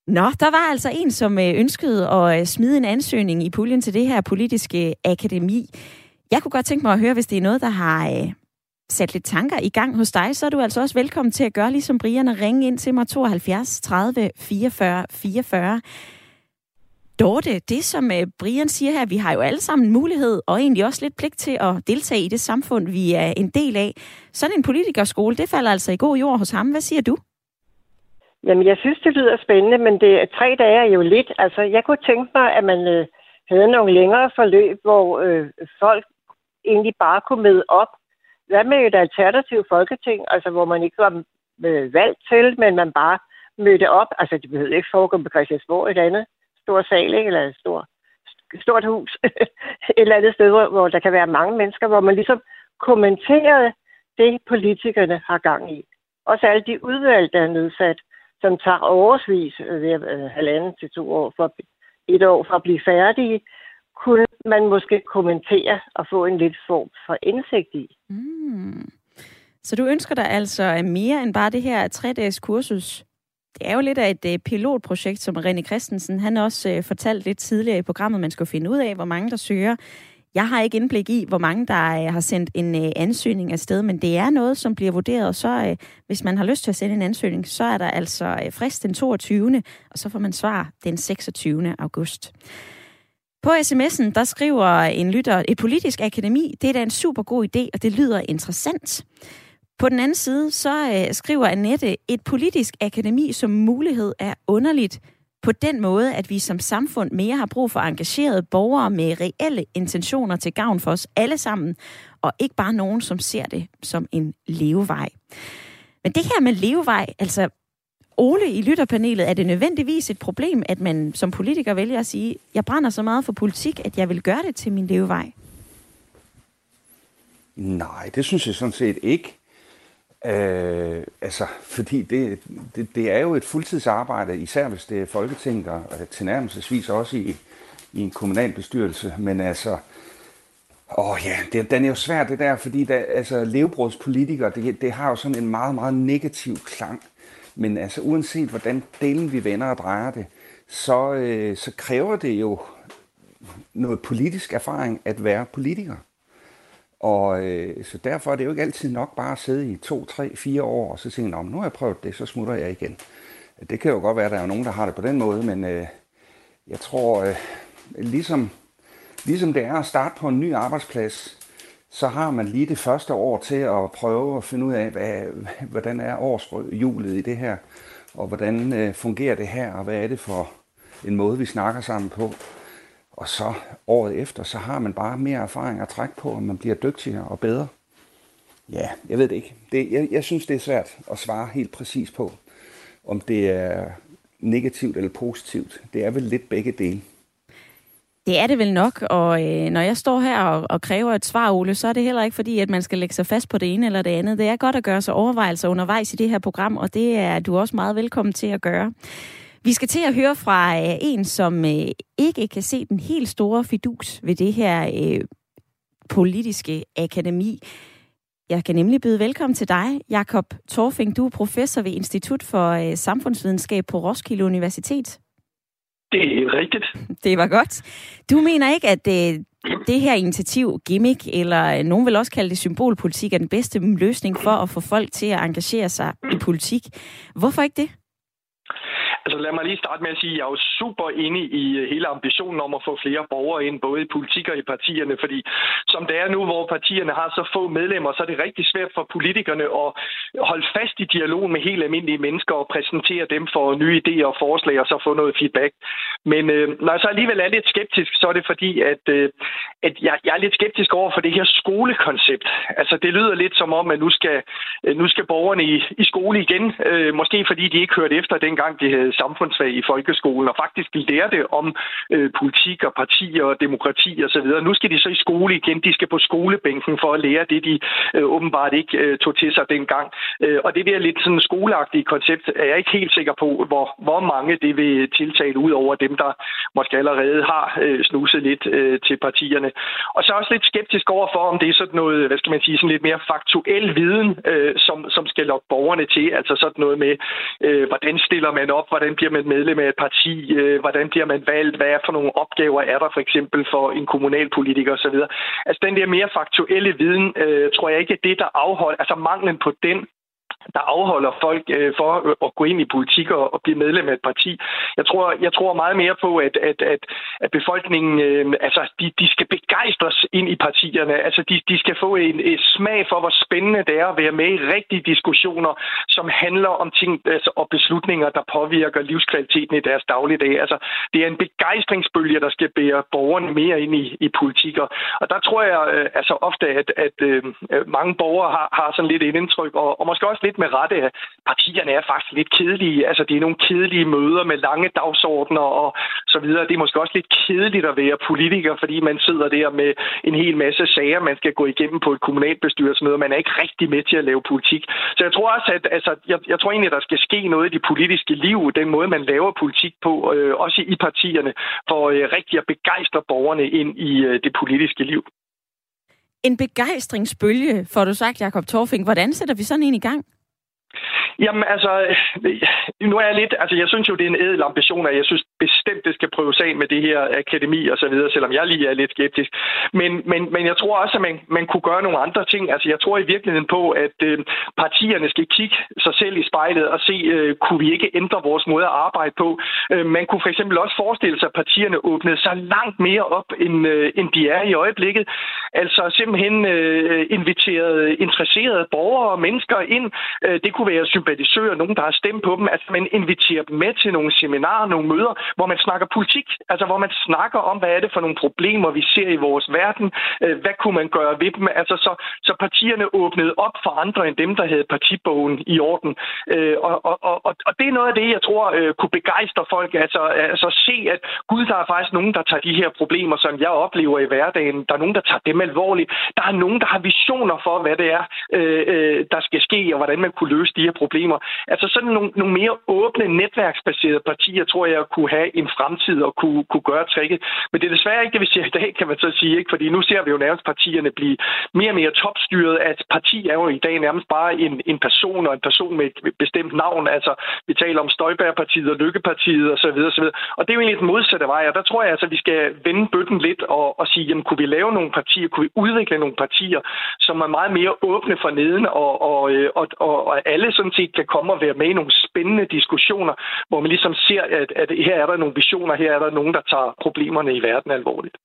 Nå, der var altså en, som øh, ønskede at øh, smide en ansøgning i puljen til det her politiske akademi. Jeg kunne godt tænke mig at høre, hvis det er noget, der har øh, sat lidt tanker i gang hos dig, så er du altså også velkommen til at gøre ligesom Brian og ringe ind til mig 72 30 44 44. Dorte, det som øh, Brian siger her, vi har jo alle sammen mulighed og egentlig også lidt pligt til at deltage i det samfund, vi er en del af. Sådan en politikerskole, det falder altså i god jord hos ham. Hvad siger du? Jamen, jeg synes, det lyder spændende, men det, tre dage er jo lidt. Altså, jeg kunne tænke mig, at man øh, havde nogle længere forløb, hvor øh, folk egentlig bare kunne møde op. Hvad med et alternativt folketing, altså hvor man ikke var øh, valgt til, men man bare mødte op. Altså, det behøvede ikke foregå på Christiansborg, et andet stor sal, ikke? eller et stort, stort hus. et eller andet sted, hvor, hvor der kan være mange mennesker, hvor man ligesom kommenterede det, politikerne har gang i. Også alle de udvalg, der er nedsat som tager oversvis, øh, ved øh, halvanden til to år, for et år for at blive færdige, kunne man måske kommentere og få en lidt form for indsigt i. Mm. Så du ønsker dig altså mere end bare det her tre-dages kursus? Det er jo lidt af et øh, pilotprojekt, som René Christensen han også øh, fortalte lidt tidligere i programmet, man skal finde ud af, hvor mange der søger. Jeg har ikke indblik i, hvor mange der øh, har sendt en øh, ansøgning afsted, men det er noget, som bliver vurderet. Så øh, hvis man har lyst til at sende en ansøgning, så er der altså øh, frist den 22. og så får man svar den 26. august. På sms'en, der skriver en lytter, et politisk akademi, det er da en super god idé, og det lyder interessant. På den anden side, så øh, skriver Annette, et politisk akademi som mulighed er underligt, på den måde, at vi som samfund mere har brug for engagerede borgere med reelle intentioner til gavn for os alle sammen, og ikke bare nogen, som ser det som en levevej. Men det her med levevej, altså Ole i lytterpanelet, er det nødvendigvis et problem, at man som politiker vælger at sige, jeg brænder så meget for politik, at jeg vil gøre det til min levevej? Nej, det synes jeg sådan set ikke. Øh, altså, fordi det, det, det er jo et fuldtidsarbejde, især hvis det er Folketinget, og tilnærmelsesvis også i, i en kommunal bestyrelse. men altså, åh ja, det, den er jo svært det der, fordi der, altså, levebrødspolitikere, det, det har jo sådan en meget, meget negativ klang, men altså, uanset hvordan delen vi vender og drejer det, så, øh, så kræver det jo noget politisk erfaring at være politiker. Og øh, så derfor er det jo ikke altid nok bare at sidde i to, tre, fire år, og så tænke, nu har jeg prøvet det, så smutter jeg igen. Det kan jo godt være, at der er nogen, der har det på den måde, men øh, jeg tror, øh, ligesom, ligesom det er at starte på en ny arbejdsplads, så har man lige det første år til at prøve at finde ud af, hvad, hvordan er årshjulet i det her, og hvordan øh, fungerer det her, og hvad er det for en måde, vi snakker sammen på. Og så året efter, så har man bare mere erfaring at trække på, og man bliver dygtigere og bedre. Ja, jeg ved det ikke. Det, jeg, jeg synes, det er svært at svare helt præcis på, om det er negativt eller positivt. Det er vel lidt begge dele. Det er det vel nok, og øh, når jeg står her og, og kræver et svar, Ole, så er det heller ikke fordi, at man skal lægge sig fast på det ene eller det andet. Det er godt at gøre sig overvejelser undervejs i det her program, og det er du også meget velkommen til at gøre. Vi skal til at høre fra øh, en, som øh, ikke kan se den helt store fidus ved det her øh, politiske akademi. Jeg kan nemlig byde velkommen til dig, Jakob Torfing. Du er professor ved Institut for øh, Samfundsvidenskab på Roskilde Universitet. Det er rigtigt. Det var godt. Du mener ikke, at øh, det her initiativ, gimmick, eller nogen vil også kalde det symbolpolitik, er den bedste løsning for at få folk til at engagere sig i politik. Hvorfor ikke det? Altså lad mig lige starte med at sige, at jeg er jo super inde i øh, hele ambitionen om at få flere borgere ind, både i politik og i partierne, fordi som det er nu, hvor partierne har så få medlemmer, så er det rigtig svært for politikerne at holde fast i dialog med helt almindelige mennesker og præsentere dem for nye idéer og forslag og så få noget feedback. Men øh, når jeg så alligevel er lidt skeptisk, så er det fordi, at, øh, at jeg, jeg er lidt skeptisk over for det her skolekoncept. Altså det lyder lidt som om, at nu skal, øh, nu skal borgerne i, i skole igen, øh, måske fordi de ikke hørte efter dengang, de havde samfundsfag i folkeskolen, og faktisk lærte om øh, politik og partier og demokrati osv. Nu skal de så i skole igen. De skal på skolebænken for at lære det, de øh, åbenbart ikke øh, tog til sig dengang. Øh, og det der lidt sådan skoleagtige koncept er jeg ikke helt sikker på, hvor, hvor mange det vil tiltale ud over dem, der måske allerede har øh, snuset lidt øh, til partierne. Og så også lidt skeptisk overfor, om det er sådan noget, hvad skal man sige, sådan lidt mere faktuel viden, øh, som, som skal lokke borgerne til. Altså sådan noget med, øh, hvordan stiller man op, hvordan bliver man medlem af et parti, øh, hvordan bliver man valgt, hvad er for nogle opgaver er der for eksempel for en kommunalpolitiker osv. Altså den der mere faktuelle viden, øh, tror jeg ikke er det, der afholder, altså manglen på den der afholder folk øh, for at gå ind i politik og, og blive medlem af et parti. Jeg tror, jeg tror meget mere på, at, at, at, at befolkningen, øh, altså, de, de skal begejstres ind i partierne. Altså, de, de skal få en, en smag for, hvor spændende det er at være med i rigtige diskussioner, som handler om ting altså, og beslutninger, der påvirker livskvaliteten i deres dagligdag. Altså, det er en begejstringsbølge, der skal bære borgerne mere ind i, i politik. Og der tror jeg øh, altså ofte, at, at øh, mange borgere har, har sådan lidt et indtryk, og, og måske også lidt med rette, at partierne er faktisk lidt kedelige. Altså, det er nogle kedelige møder med lange dagsordner og så videre. Det er måske også lidt kedeligt at være politiker, fordi man sidder der med en hel masse sager, man skal gå igennem på et kommunalbestyrelsesmøde. Man er ikke rigtig med til at lave politik. Så jeg tror også, at altså, jeg, jeg tror egentlig, at der skal ske noget i det politiske liv, den måde, man laver politik på, øh, også i partierne, for øh, rigtig at begejstre borgerne ind i øh, det politiske liv. En begejstringsbølge, får du sagt, Jakob Torfing. Hvordan sætter vi sådan en i gang? Jamen altså, øh, nu er jeg lidt, altså jeg synes jo, det er en ædel ambition, at jeg synes bestemt, det skal prøves af med det her akademi og så videre, selvom jeg lige er lidt skeptisk. Men, men, men jeg tror også, at man, man kunne gøre nogle andre ting. Altså jeg tror i virkeligheden på, at øh, partierne skal kigge sig selv i spejlet og se, øh, kunne vi ikke ændre vores måde at arbejde på. Øh, man kunne for eksempel også forestille sig, at partierne åbnede sig langt mere op, end, øh, end de er i øjeblikket. Altså simpelthen øh, inviteret interesserede borgere og mennesker ind. Øh, det kunne være sympatisører, nogen, der har stemt på dem. Altså man inviterer dem med til nogle seminarer, nogle møder, hvor man snakker politik. Altså hvor man snakker om, hvad er det for nogle problemer, vi ser i vores verden. Øh, hvad kunne man gøre ved dem? Altså så, så partierne åbnede op for andre end dem, der havde partibogen i orden. Øh, og, og, og, og det er noget af det, jeg tror øh, kunne begejstre folk. Altså, altså se, at gud, der er faktisk nogen, der tager de her problemer, som jeg oplever i hverdagen. Der er nogen, der tager dem alvorligt. Der er nogen, der har visioner for, hvad det er, øh, øh der skal ske, og hvordan man kunne løse de her problemer. Altså sådan nogle, nogle mere åbne, netværksbaserede partier, tror jeg, kunne have en fremtid og kunne, kunne gøre tricket. Men det er desværre ikke det, vi ser i dag, kan man så sige. Ikke? Fordi nu ser vi jo nærmest partierne blive mere og mere topstyret. At parti er jo i dag nærmest bare en, en person og en person med et bestemt navn. Altså, vi taler om Støjbærpartiet og Lykkepartiet osv. Og, så videre, og det er jo egentlig den modsatte vej, og der tror jeg altså, at vi skal vende bøtten lidt og, og sige, jamen, kunne vi lave nogle partier, kunne vi udvikle nogle partier, som er meget mere åbne for neden, og, og, øh, og, og, og alle sådan set kan komme og være med i nogle spændende diskussioner, hvor man ligesom ser, at, at her er der nogle visioner, her er der nogen, der tager problemerne i verden alvorligt.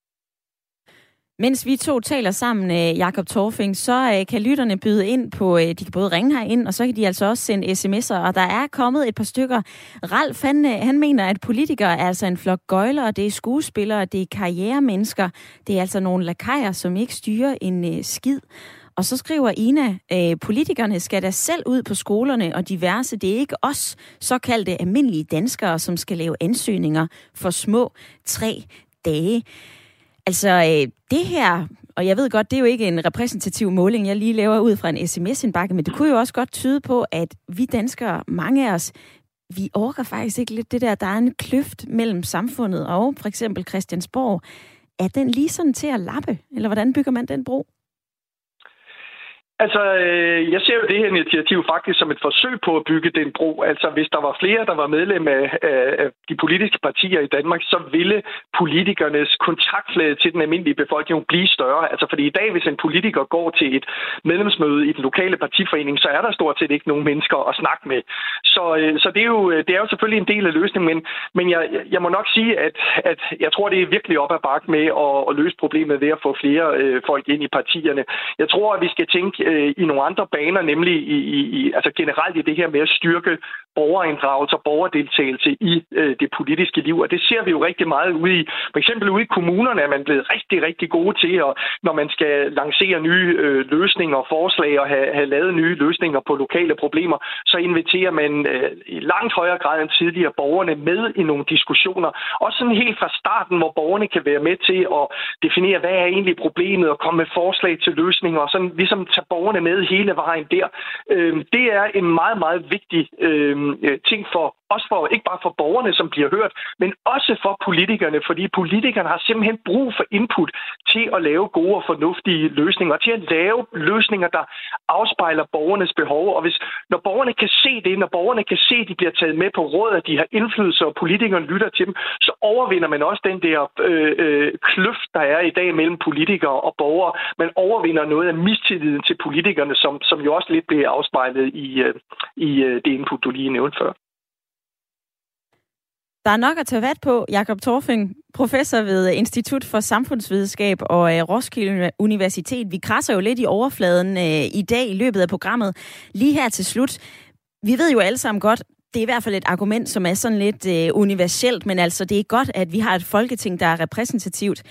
Mens vi to taler sammen, øh, Jakob Torfing, så øh, kan lytterne byde ind på, øh, de kan både ringe herind, og så kan de altså også sende sms'er, og der er kommet et par stykker. Ralf, han, han mener, at politikere er altså en flok gøjlere, det er skuespillere, det er karrieremennesker, det er altså nogle lakajer, som ikke styrer en skid. Og så skriver Ina, øh, politikerne skal da selv ud på skolerne og diverse. Det er ikke os såkaldte almindelige danskere, som skal lave ansøgninger for små tre dage. Altså, øh, det her, og jeg ved godt, det er jo ikke en repræsentativ måling, jeg lige laver ud fra en sms-indbakke, men det kunne jo også godt tyde på, at vi danskere, mange af os, vi orker faktisk ikke lidt det der, der er en kløft mellem samfundet og for eksempel Christiansborg. Er den lige sådan til at lappe, eller hvordan bygger man den bro? Altså, øh, jeg ser jo det her initiativ faktisk som et forsøg på at bygge den bro. Altså, hvis der var flere, der var medlem af, af de politiske partier i Danmark, så ville politikernes kontaktflade til den almindelige befolkning blive større. Altså, fordi i dag, hvis en politiker går til et medlemsmøde i den lokale partiforening, så er der stort set ikke nogen mennesker at snakke med. Så, øh, så det, er jo, øh, det er jo selvfølgelig en del af løsningen, men, men jeg, jeg må nok sige, at, at jeg tror, det er virkelig op ad bakke med at, at løse problemet ved at få flere øh, folk ind i partierne. Jeg tror, at vi skal tænke øh, i nogle andre baner, nemlig i, i, i, altså generelt i det her med at styrke borgerinddragelse og borgerdeltagelse i øh, det politiske liv. Og det ser vi jo rigtig meget ude i, for eksempel ude i kommunerne er man blevet rigtig, rigtig gode til, at, når man skal lancere nye øh, løsninger og forslag og have, have lavet nye løsninger på lokale problemer, så inviterer man øh, i langt højere grad end tidligere borgerne med i nogle diskussioner. Også sådan helt fra starten, hvor borgerne kan være med til at definere, hvad er egentlig problemet og komme med forslag til løsninger og sådan ligesom tage borgerne med hele vejen der. Øh, det er en meget, meget vigtig øh, Øhm, øh, ting for også for, ikke bare for borgerne, som bliver hørt, men også for politikerne, fordi politikerne har simpelthen brug for input til at lave gode og fornuftige løsninger, til at lave løsninger, der afspejler borgernes behov. Og hvis, når borgerne kan se det, når borgerne kan se, at de bliver taget med på råd, at de har indflydelse, og politikerne lytter til dem, så overvinder man også den der øh, øh, kløft, der er i dag mellem politikere og borgere. Man overvinder noget af mistilliden til politikerne, som, som jo også lidt bliver afspejlet i, øh, i øh, det input, du lige nævnte før. Der er nok at tage vat på. Jakob Torfing, professor ved øh, Institut for Samfundsvidenskab og øh, Roskilde Universitet. Vi krasser jo lidt i overfladen øh, i dag i løbet af programmet. Lige her til slut. Vi ved jo alle sammen godt, det er i hvert fald et argument, som er sådan lidt øh, universelt, men altså det er godt, at vi har et folketing, der er repræsentativt.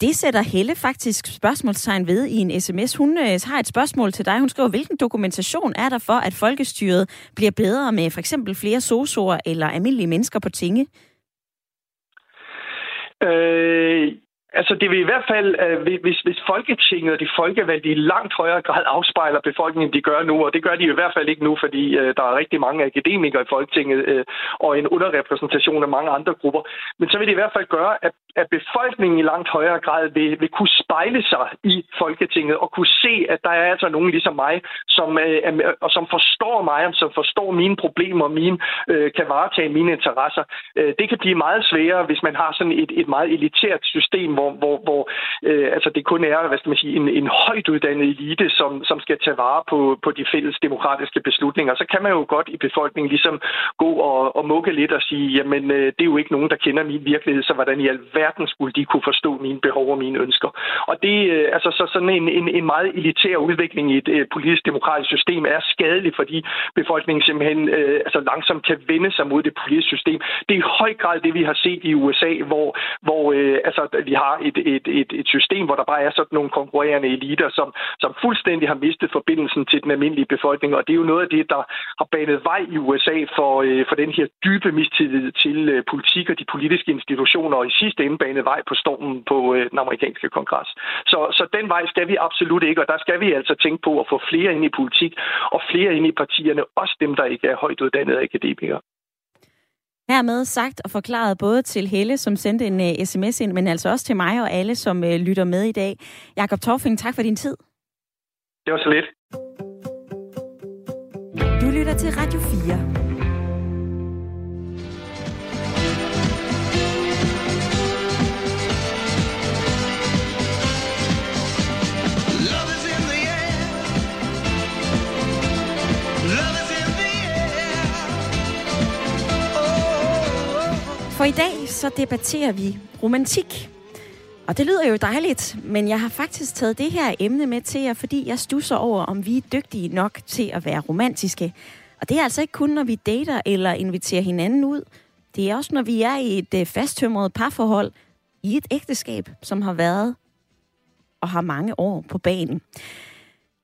Det sætter Helle faktisk spørgsmålstegn ved i en sms. Hun øh, har et spørgsmål til dig. Hun skriver, hvilken dokumentation er der for, at folkestyret bliver bedre med for eksempel flere sosuer eller almindelige mennesker på tinge? Øh, Altså, det vil i hvert fald, øh, hvis, hvis Folketinget og de folkevalgte i langt højere grad afspejler befolkningen, de gør nu, og det gør de i hvert fald ikke nu, fordi øh, der er rigtig mange akademikere i Folketinget øh, og en underrepræsentation af mange andre grupper. Men så vil det i hvert fald gøre, at, at befolkningen i langt højere grad vil, vil kunne spejle sig i Folketinget og kunne se, at der er altså nogen ligesom mig, som, øh, og som forstår mig, og som forstår mine problemer og mine, øh, kan varetage mine interesser. Øh, det kan blive meget sværere, hvis man har sådan et, et meget elitært system, hvor, hvor, hvor øh, altså det kun er hvad skal man sige, en, en højt uddannet elite, som, som skal tage vare på, på de fælles demokratiske beslutninger. Så kan man jo godt i befolkningen ligesom gå og, og mukke lidt og sige, jamen øh, det er jo ikke nogen, der kender min virkelighed, så hvordan i alverden skulle de kunne forstå mine behov og mine ønsker. Og det øh, altså så sådan en, en, en meget elitær udvikling i et øh, politisk demokratisk system er skadelig, fordi befolkningen simpelthen øh, altså langsomt kan vende sig mod det politiske system. Det er i høj grad det, vi har set i USA, hvor, hvor øh, altså, vi har et, et, et, et system, hvor der bare er sådan nogle konkurrerende eliter, som, som fuldstændig har mistet forbindelsen til den almindelige befolkning. Og det er jo noget af det, der har banet vej i USA for, øh, for den her dybe mistillid til øh, politik og de politiske institutioner, og i sidste ende banet vej på stormen på øh, den amerikanske kongres. Så, så den vej skal vi absolut ikke, og der skal vi altså tænke på at få flere ind i politik og flere ind i partierne, også dem, der ikke er højt uddannede akademikere. Hermed sagt og forklaret både til Helle, som sendte en uh, øh, sms ind, men altså også til mig og alle, som uh, lytter med i dag. Jakob Torfing, tak for din tid. Det var så lidt. Du lytter til Radio 4. For i dag så debatterer vi romantik. Og det lyder jo dejligt, men jeg har faktisk taget det her emne med til jer, fordi jeg stusser over, om vi er dygtige nok til at være romantiske. Og det er altså ikke kun, når vi dater eller inviterer hinanden ud. Det er også, når vi er i et øh, fasttømret parforhold, i et ægteskab, som har været og har mange år på banen.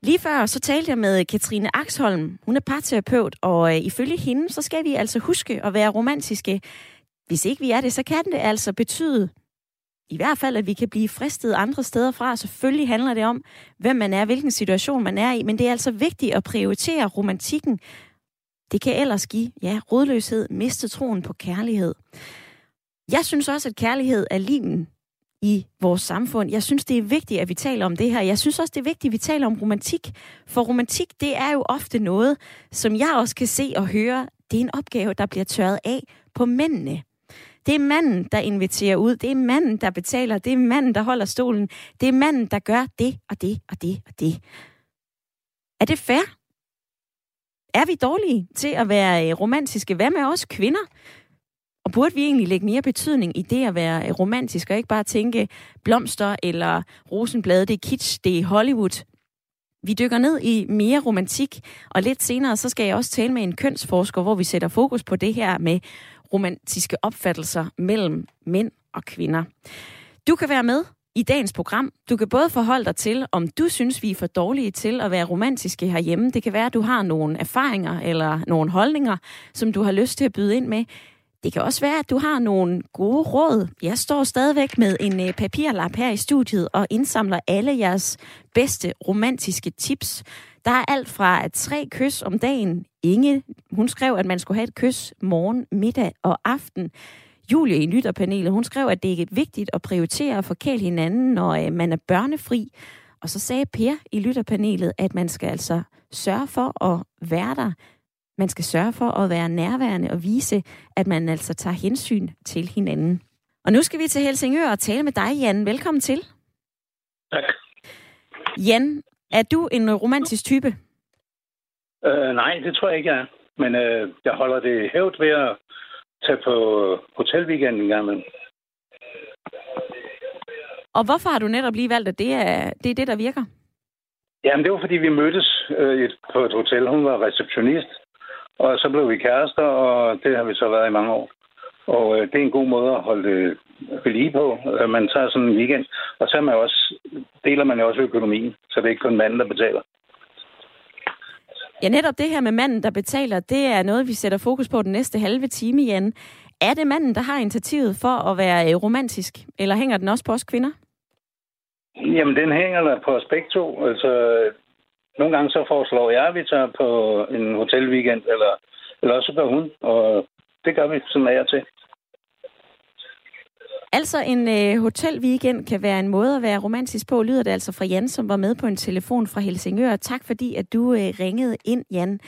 Lige før så talte jeg med Katrine Axholm. Hun er parterapeut, og øh, ifølge hende, så skal vi altså huske at være romantiske. Hvis ikke vi er det, så kan det altså betyde, i hvert fald, at vi kan blive fristet andre steder fra. Selvfølgelig handler det om, hvem man er, hvilken situation man er i, men det er altså vigtigt at prioritere romantikken Det kan ellers give, ja, rodløshed, miste troen på kærlighed. Jeg synes også, at kærlighed er limen i vores samfund. Jeg synes, det er vigtigt, at vi taler om det her. Jeg synes også, det er vigtigt, at vi taler om romantik. For romantik, det er jo ofte noget, som jeg også kan se og høre, det er en opgave, der bliver tørret af på mændene. Det er manden, der inviterer ud. Det er manden, der betaler. Det er manden, der holder stolen. Det er manden, der gør det og det og det og det. Er det fair? Er vi dårlige til at være øh, romantiske? Hvad med os kvinder? Og burde vi egentlig lægge mere betydning i det at være øh, romantisk, og ikke bare tænke blomster eller rosenblade, det er kitsch, det er Hollywood. Vi dykker ned i mere romantik, og lidt senere så skal jeg også tale med en kønsforsker, hvor vi sætter fokus på det her med romantiske opfattelser mellem mænd og kvinder. Du kan være med i dagens program. Du kan både forholde dig til, om du synes, vi er for dårlige til at være romantiske herhjemme. Det kan være, at du har nogle erfaringer eller nogle holdninger, som du har lyst til at byde ind med. Det kan også være, at du har nogle gode råd. Jeg står stadigvæk med en øh, papirlap her i studiet og indsamler alle jeres bedste romantiske tips. Der er alt fra at tre kys om dagen. Inge, hun skrev, at man skulle have et kys morgen, middag og aften. Julie i lytterpanelet, hun skrev, at det er vigtigt at prioritere at forkæle hinanden, når øh, man er børnefri. Og så sagde Per i lytterpanelet, at man skal altså sørge for at være der. Man skal sørge for at være nærværende og vise, at man altså tager hensyn til hinanden. Og nu skal vi til Helsingør og tale med dig, Jan. Velkommen til. Tak. Jan, er du en romantisk type? Øh, nej, det tror jeg ikke, jeg er. Men øh, jeg holder det hævd ved at tage på hotelweekend en gang. Og hvorfor har du netop lige valgt, at det er det, er det der virker? Jamen, det var fordi, vi mødtes øh, på et hotel. Hun var receptionist, og så blev vi kærester, og det har vi så været i mange år. Og øh, det er en god måde at holde ved lige på. Øh, man tager sådan en weekend, og så man også, deler man jo også økonomien, så det er ikke kun manden, der betaler. Ja, netop det her med manden, der betaler, det er noget, vi sætter fokus på den næste halve time, Jan. Er det manden, der har initiativet for at være øh, romantisk, eller hænger den også på os kvinder? Jamen, den hænger der på os begge to. Altså, nogle gange så foreslår jeg, at vi tager på en hotelweekend, eller, eller også gør hun, og det gør vi sådan er til. Altså en øh, hotelweekend kan være en måde at være romantisk på, lyder det altså fra Jan, som var med på en telefon fra Helsingør. Tak fordi, at du øh, ringede ind, Jan.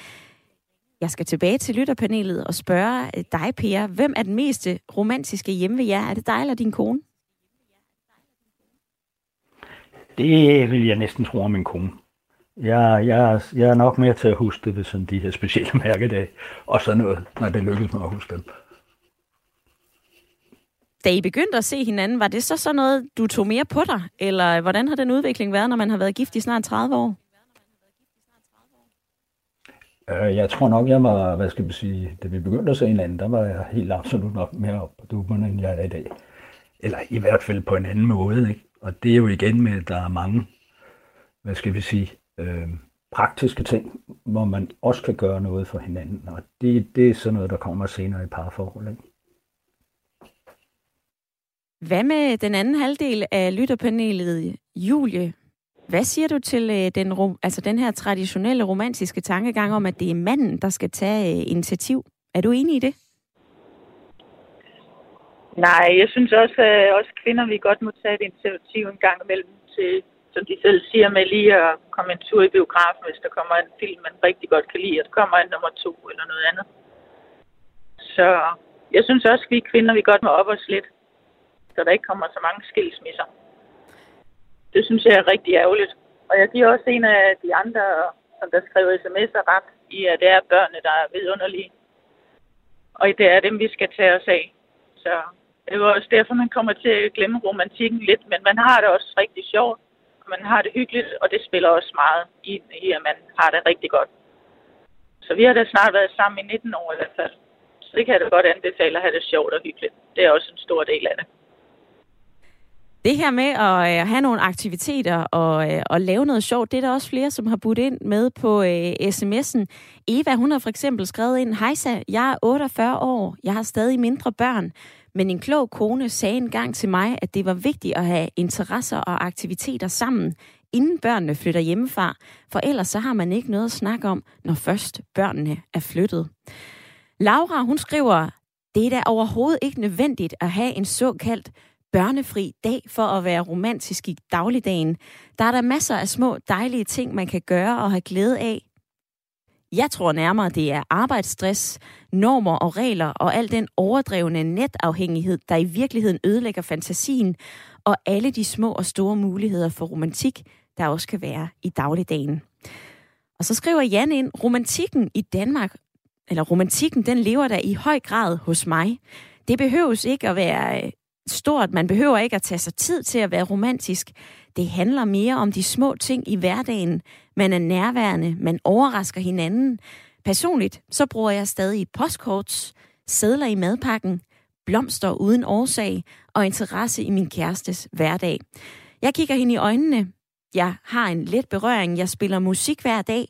Jeg skal tilbage til lytterpanelet og spørge øh, dig, Per. Hvem er den mest romantiske hjemme ved jer? Er det dig eller din kone? Det vil jeg næsten tro om min kone. Jeg, jeg, jeg er nok mere til at huske det ved sådan de her specielle mærkedage, og sådan noget, når det lykkes mig at huske dem. Da I begyndte at se hinanden, var det så sådan noget, du tog mere på dig? Eller hvordan har den udvikling været, når man har været gift i snart 30 år? Øh, jeg tror nok, jeg var, hvad skal vi sige, da vi begyndte at se hinanden, der var jeg helt absolut nok mere op på duberne, end jeg er i dag. Eller i hvert fald på en anden måde, ikke? Og det er jo igen med, at der er mange, hvad skal vi sige, øh, praktiske ting, hvor man også kan gøre noget for hinanden. Og det, det er sådan noget, der kommer senere i parforhold. Ikke? Hvad med den anden halvdel af lytterpanelet, Julie? Hvad siger du til øh, den, altså den her traditionelle romantiske tankegang om, at det er manden, der skal tage øh, initiativ? Er du enig i det? Nej, jeg synes også, at også kvinder vi godt må tage et initiativ en gang imellem til, som de selv siger, med lige at komme en tur i biografen, hvis der kommer en film, man rigtig godt kan lide, og der kommer en nummer to eller noget andet. Så jeg synes også, at vi kvinder vi godt må op os lidt så der ikke kommer så mange skilsmisser. Det synes jeg er rigtig ærgerligt. Og jeg giver også en af de andre, som der skriver sms'er ret, i at det er børnene, der er vidunderlige. Og det er dem, vi skal tage os af. Så det er også derfor, man kommer til at glemme romantikken lidt. Men man har det også rigtig sjovt, man har det hyggeligt, og det spiller også meget i, i at man har det rigtig godt. Så vi har da snart været sammen i 19 år i hvert fald. Så det kan jeg da godt anbefale at have det sjovt og hyggeligt. Det er også en stor del af det. Det her med at øh, have nogle aktiviteter og, øh, og lave noget sjovt, det er der også flere, som har budt ind med på øh, sms'en. Eva, hun har for eksempel skrevet ind, Hejsa, jeg er 48 år, jeg har stadig mindre børn, men en klog kone sagde engang til mig, at det var vigtigt at have interesser og aktiviteter sammen. inden børnene flytter hjemmefra, for ellers så har man ikke noget at snakke om, når først børnene er flyttet. Laura, hun skriver, det er da overhovedet ikke nødvendigt at have en såkaldt børnefri dag for at være romantisk i dagligdagen. Der er der masser af små dejlige ting, man kan gøre og have glæde af. Jeg tror nærmere, det er arbejdsstress, normer og regler og al den overdrevne netafhængighed, der i virkeligheden ødelægger fantasien, og alle de små og store muligheder for romantik, der også kan være i dagligdagen. Og så skriver Jan ind, romantikken i Danmark, eller romantikken, den lever der i høj grad hos mig. Det behøves ikke at være øh, stort. Man behøver ikke at tage sig tid til at være romantisk. Det handler mere om de små ting i hverdagen. Man er nærværende, man overrasker hinanden. Personligt, så bruger jeg stadig postkorts, sædler i madpakken, blomster uden årsag og interesse i min kærestes hverdag. Jeg kigger hende i øjnene. Jeg har en let berøring. Jeg spiller musik hver dag.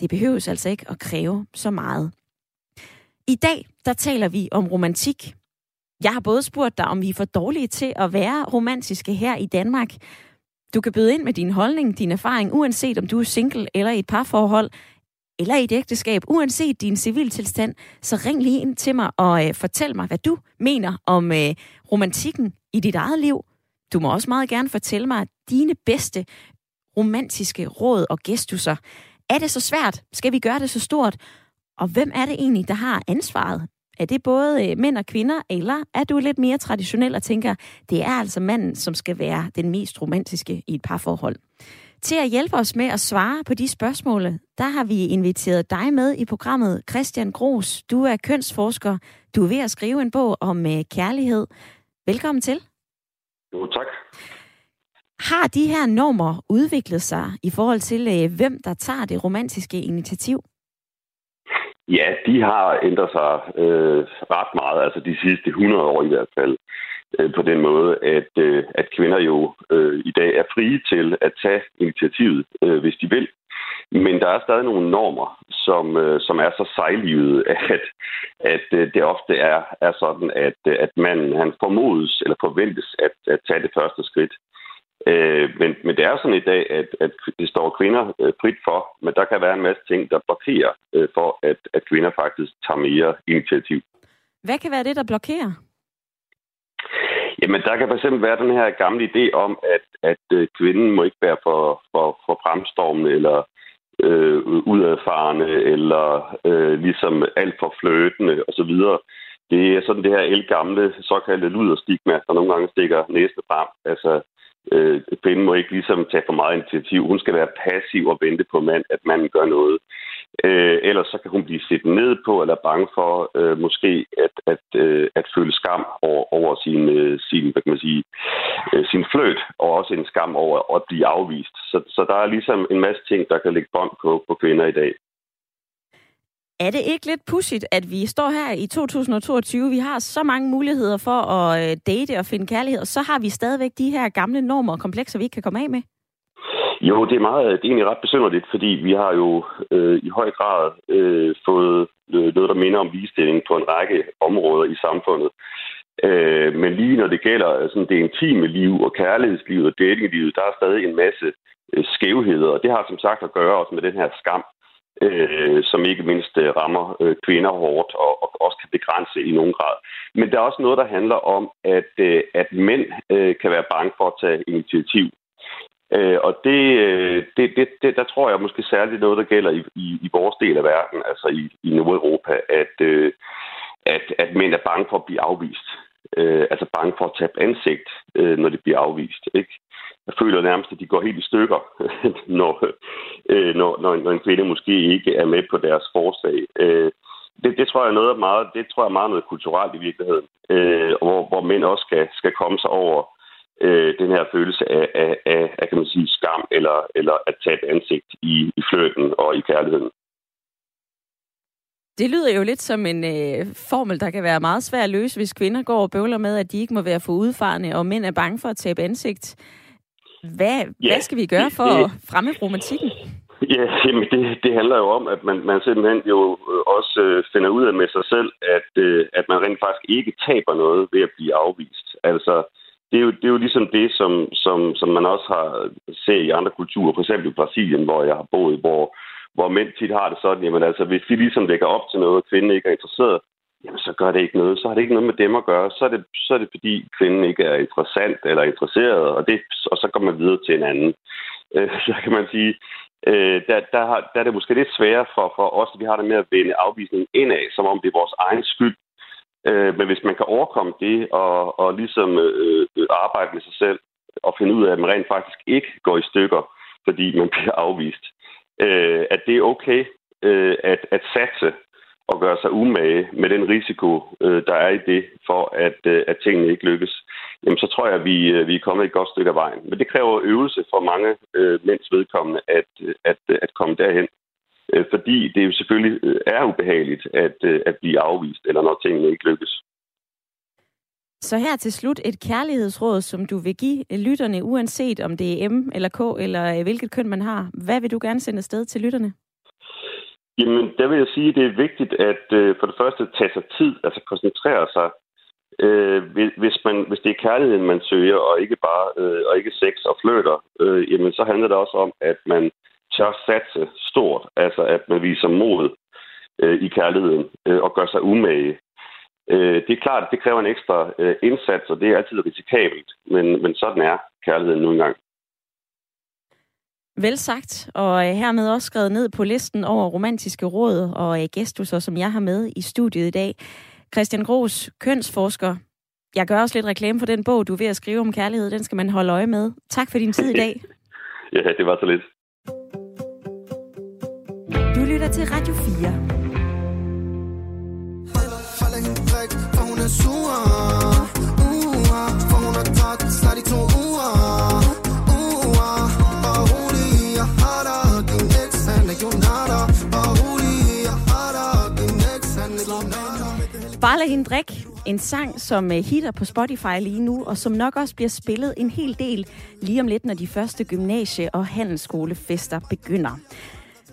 Det behøves altså ikke at kræve så meget. I dag, der taler vi om romantik. Jeg har både spurgt dig, om vi er for dårlige til at være romantiske her i Danmark. Du kan byde ind med din holdning, din erfaring, uanset om du er single eller i et parforhold, eller i et ægteskab, uanset din civiltilstand, så ring lige ind til mig og øh, fortæl mig, hvad du mener om øh, romantikken i dit eget liv. Du må også meget gerne fortælle mig dine bedste romantiske råd og gestusser. Er det så svært? Skal vi gøre det så stort? Og hvem er det egentlig, der har ansvaret? Er det både øh, mænd og kvinder, eller er du lidt mere traditionel og tænker, det er altså manden, som skal være den mest romantiske i et parforhold? Til at hjælpe os med at svare på de spørgsmål, der har vi inviteret dig med i programmet Christian Gros. Du er kønsforsker. Du er ved at skrive en bog om øh, kærlighed. Velkommen til. Jo, tak. Har de her normer udviklet sig i forhold til, øh, hvem der tager det romantiske initiativ? Ja, de har ændret sig øh, ret meget, altså de sidste 100 år i hvert fald, øh, på den måde, at, øh, at kvinder jo øh, i dag er frie til at tage initiativet, øh, hvis de vil. Men der er stadig nogle normer, som, øh, som er så sejlivede, at, at øh, det ofte er, er sådan, at, at manden han formodes eller forventes at, at tage det første skridt. Øh, men, men det er sådan i dag, at, at det står kvinder øh, frit for, men der kan være en masse ting, der blokerer øh, for, at, at kvinder faktisk tager mere initiativ. Hvad kan være det, der blokerer? Jamen, der kan fx være den her gamle idé om, at, at øh, kvinden må ikke være for, for, for fremstormende eller øh, udadfarende eller øh, ligesom alt for fløtende osv. Det er sådan det her elgamle såkaldte luderstigma, der nogle gange stikker næste frem. Altså, øh, kvinden må ikke ligesom tage for meget initiativ. Hun skal være passiv og vente på mand, at manden gør noget. Øh, ellers så kan hun blive set ned på eller bange for øh, måske at, at, øh, at føle skam over, over sin, øh, sin, hvad kan man sige, øh, sin fløt, og også en skam over at blive afvist. Så, så der er ligesom en masse ting, der kan lægge bånd på, på kvinder i dag. Er det ikke lidt pudsigt, at vi står her i 2022, vi har så mange muligheder for at øh, date og finde kærlighed, og så har vi stadigvæk de her gamle normer og komplekser, vi ikke kan komme af med? Jo, det er, meget, det er egentlig ret besynderligt, fordi vi har jo øh, i høj grad øh, fået øh, noget, der minder om ligestilling på en række områder i samfundet. Øh, men lige når det gælder øh, sådan det intime liv og kærlighedslivet og datinglivet, der er stadig en masse øh, skævheder, og det har som sagt at gøre også med den her skam, øh, som ikke mindst øh, rammer øh, kvinder hårdt og, og også kan begrænse i nogen grad. Men der er også noget, der handler om, at, øh, at mænd øh, kan være bange for at tage initiativ. Øh, og det, øh, det, det, det, der tror jeg måske særligt noget, der gælder i, i, i vores del af verden, altså i, i Nordeuropa, at, øh, at, at mænd er bange for at blive afvist. Øh, altså bange for at tabe ansigt, øh, når de bliver afvist. Ikke? Jeg føler nærmest, at de går helt i stykker, når, øh, når, når, når en kvinde måske ikke er med på deres forslag. Øh, det, det tror jeg er noget meget, det tror jeg er meget noget kulturelt i virkeligheden, øh, hvor, hvor mænd også skal, skal komme sig over øh, den her følelse af, af, af, af kan man sige, skam eller, eller at tabe ansigt i, i fløten og i kærligheden. Det lyder jo lidt som en øh, formel, der kan være meget svær at løse, hvis kvinder går og bøvler med, at de ikke må være for udfarende, og mænd er bange for at tabe ansigt. Hvad, ja, hvad skal vi gøre for det, at fremme romantikken? Ja, jamen det, det handler jo om, at man, man simpelthen jo øh, også øh, finder ud af med sig selv, at, øh, at man rent faktisk ikke taber noget ved at blive afvist. Altså, det, er jo, det er jo ligesom det, som, som, som man også har set i andre kulturer, for eksempel i Brasilien, hvor jeg har boet, hvor, hvor mænd tit har det sådan, jamen altså, hvis de ligesom lægger op til noget, og kvinden ikke er interesseret, jamen så gør det ikke noget. Så har det ikke noget med dem at gøre. Så er det, så er det fordi kvinden ikke er interessant eller interesseret, og, det, og så går man videre til en anden. Øh, så kan man sige, øh, der, der, har, der er det måske lidt sværere for, for os, at vi har det med at vende afvisningen indad, som om det er vores egen skyld. Øh, men hvis man kan overkomme det og, og ligesom øh, øh arbejde med sig selv og finde ud af, at man rent faktisk ikke går i stykker, fordi man bliver afvist, øh, at det er okay øh, at, at satse og gøre sig umage med den risiko, øh, der er i det, for at, øh, at tingene ikke lykkes, jamen så tror jeg, at vi, øh, vi er kommet et godt stykke af vejen. Men det kræver øvelse for mange øh, mænds vedkommende at, at, at komme derhen. Øh, fordi det jo selvfølgelig øh, er ubehageligt at, øh, at blive afvist, eller når tingene ikke lykkes. Så her til slut et kærlighedsråd, som du vil give lytterne, uanset om det er M eller K, eller øh, hvilket køn man har. Hvad vil du gerne sende afsted til lytterne? Jamen, der vil jeg sige, at det er vigtigt at øh, for det første tage sig tid, altså koncentrere sig. Øh, hvis, man, hvis det er kærligheden, man søger, og ikke bare øh, og ikke sex og fløter, øh, jamen så handler det også om, at man tør satse stort, altså at man viser mod øh, i kærligheden øh, og gør sig umage. Øh, det er klart, at det kræver en ekstra øh, indsats, og det er altid risikabelt, men, men sådan er kærligheden nu engang. Vel sagt, og øh, hermed også skrevet ned på listen over romantiske råd og øh, gæstusser, som jeg har med i studiet i dag. Christian Gros, kønsforsker. Jeg gør også lidt reklame for den bog, du er ved at skrive om kærlighed. Den skal man holde øje med. Tak for din tid i dag. ja, det var så lidt. Du lytter til Radio 4. Bare lad hende drikke. En sang, som øh, hitter på Spotify lige nu, og som nok også bliver spillet en hel del lige om lidt, når de første gymnasie- og handelsskolefester begynder.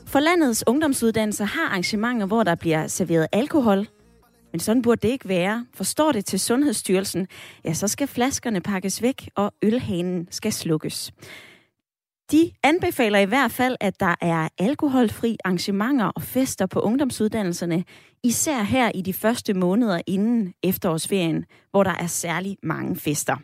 For landets ungdomsuddannelser har arrangementer, hvor der bliver serveret alkohol, men sådan burde det ikke være. Forstår det til Sundhedsstyrelsen, ja, så skal flaskerne pakkes væk, og ølhanen skal slukkes. De anbefaler i hvert fald, at der er alkoholfri arrangementer og fester på ungdomsuddannelserne, især her i de første måneder inden efterårsferien, hvor der er særlig mange fester.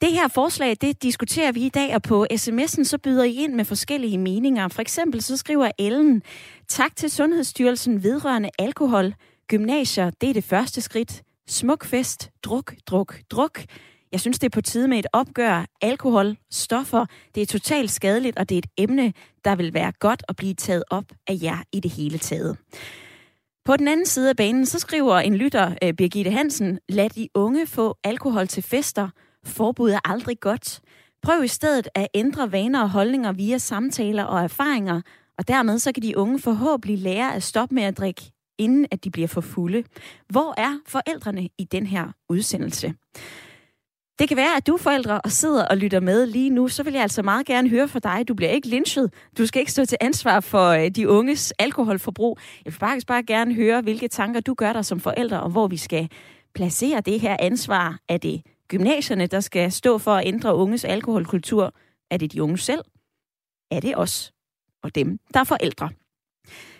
Det her forslag, det diskuterer vi i dag, og på sms'en så byder I ind med forskellige meninger. For eksempel så skriver Ellen, tak til Sundhedsstyrelsen vedrørende alkohol. Gymnasier, det er det første skridt. Smuk fest, druk, druk, druk. Jeg synes, det er på tide med et opgør. Alkohol, stoffer, det er totalt skadeligt, og det er et emne, der vil være godt at blive taget op af jer i det hele taget. På den anden side af banen, så skriver en lytter, øh, Birgitte Hansen, lad de unge få alkohol til fester. Forbud er aldrig godt. Prøv i stedet at ændre vaner og holdninger via samtaler og erfaringer, og dermed så kan de unge forhåbentlig lære at stoppe med at drikke, inden at de bliver for fulde. Hvor er forældrene i den her udsendelse? Det kan være, at du forældre og sidder og lytter med lige nu, så vil jeg altså meget gerne høre fra dig. Du bliver ikke lynchet. Du skal ikke stå til ansvar for øh, de unges alkoholforbrug. Jeg vil faktisk bare gerne høre, hvilke tanker du gør dig som forældre, og hvor vi skal placere det her ansvar. Er det gymnasierne, der skal stå for at ændre unges alkoholkultur? Er det de unge selv? Er det os og dem, der er forældre?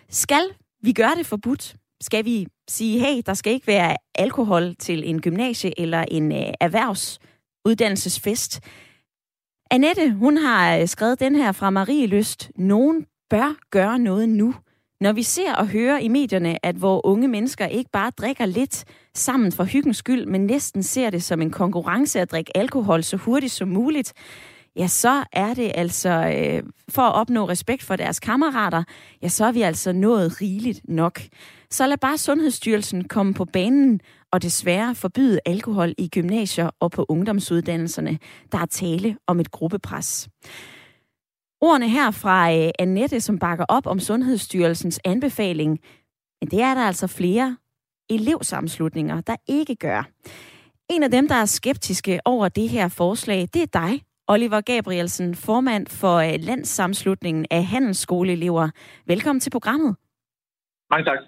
Skal vi gør det forbudt? Skal vi sige, hey, der skal ikke være alkohol til en gymnasie eller en øh, erhvervsuddannelsesfest? Annette, hun har øh, skrevet den her fra Marie Lyst. Nogen bør gøre noget nu. Når vi ser og hører i medierne, at hvor unge mennesker ikke bare drikker lidt sammen for hyggens skyld, men næsten ser det som en konkurrence at drikke alkohol så hurtigt som muligt, ja, så er det altså, øh, for at opnå respekt for deres kammerater, ja, så er vi altså nået rigeligt nok. Så lad bare Sundhedsstyrelsen komme på banen og desværre forbyde alkohol i gymnasier og på ungdomsuddannelserne. Der er tale om et gruppepres. Ordene her fra øh, Annette, som bakker op om Sundhedsstyrelsens anbefaling, men det er der altså flere elevsamslutninger, der ikke gør. En af dem, der er skeptiske over det her forslag, det er dig, Oliver Gabrielsen, formand for øh, Landssamslutningen af Handelsskoleelever. Velkommen til programmet. Mange tak.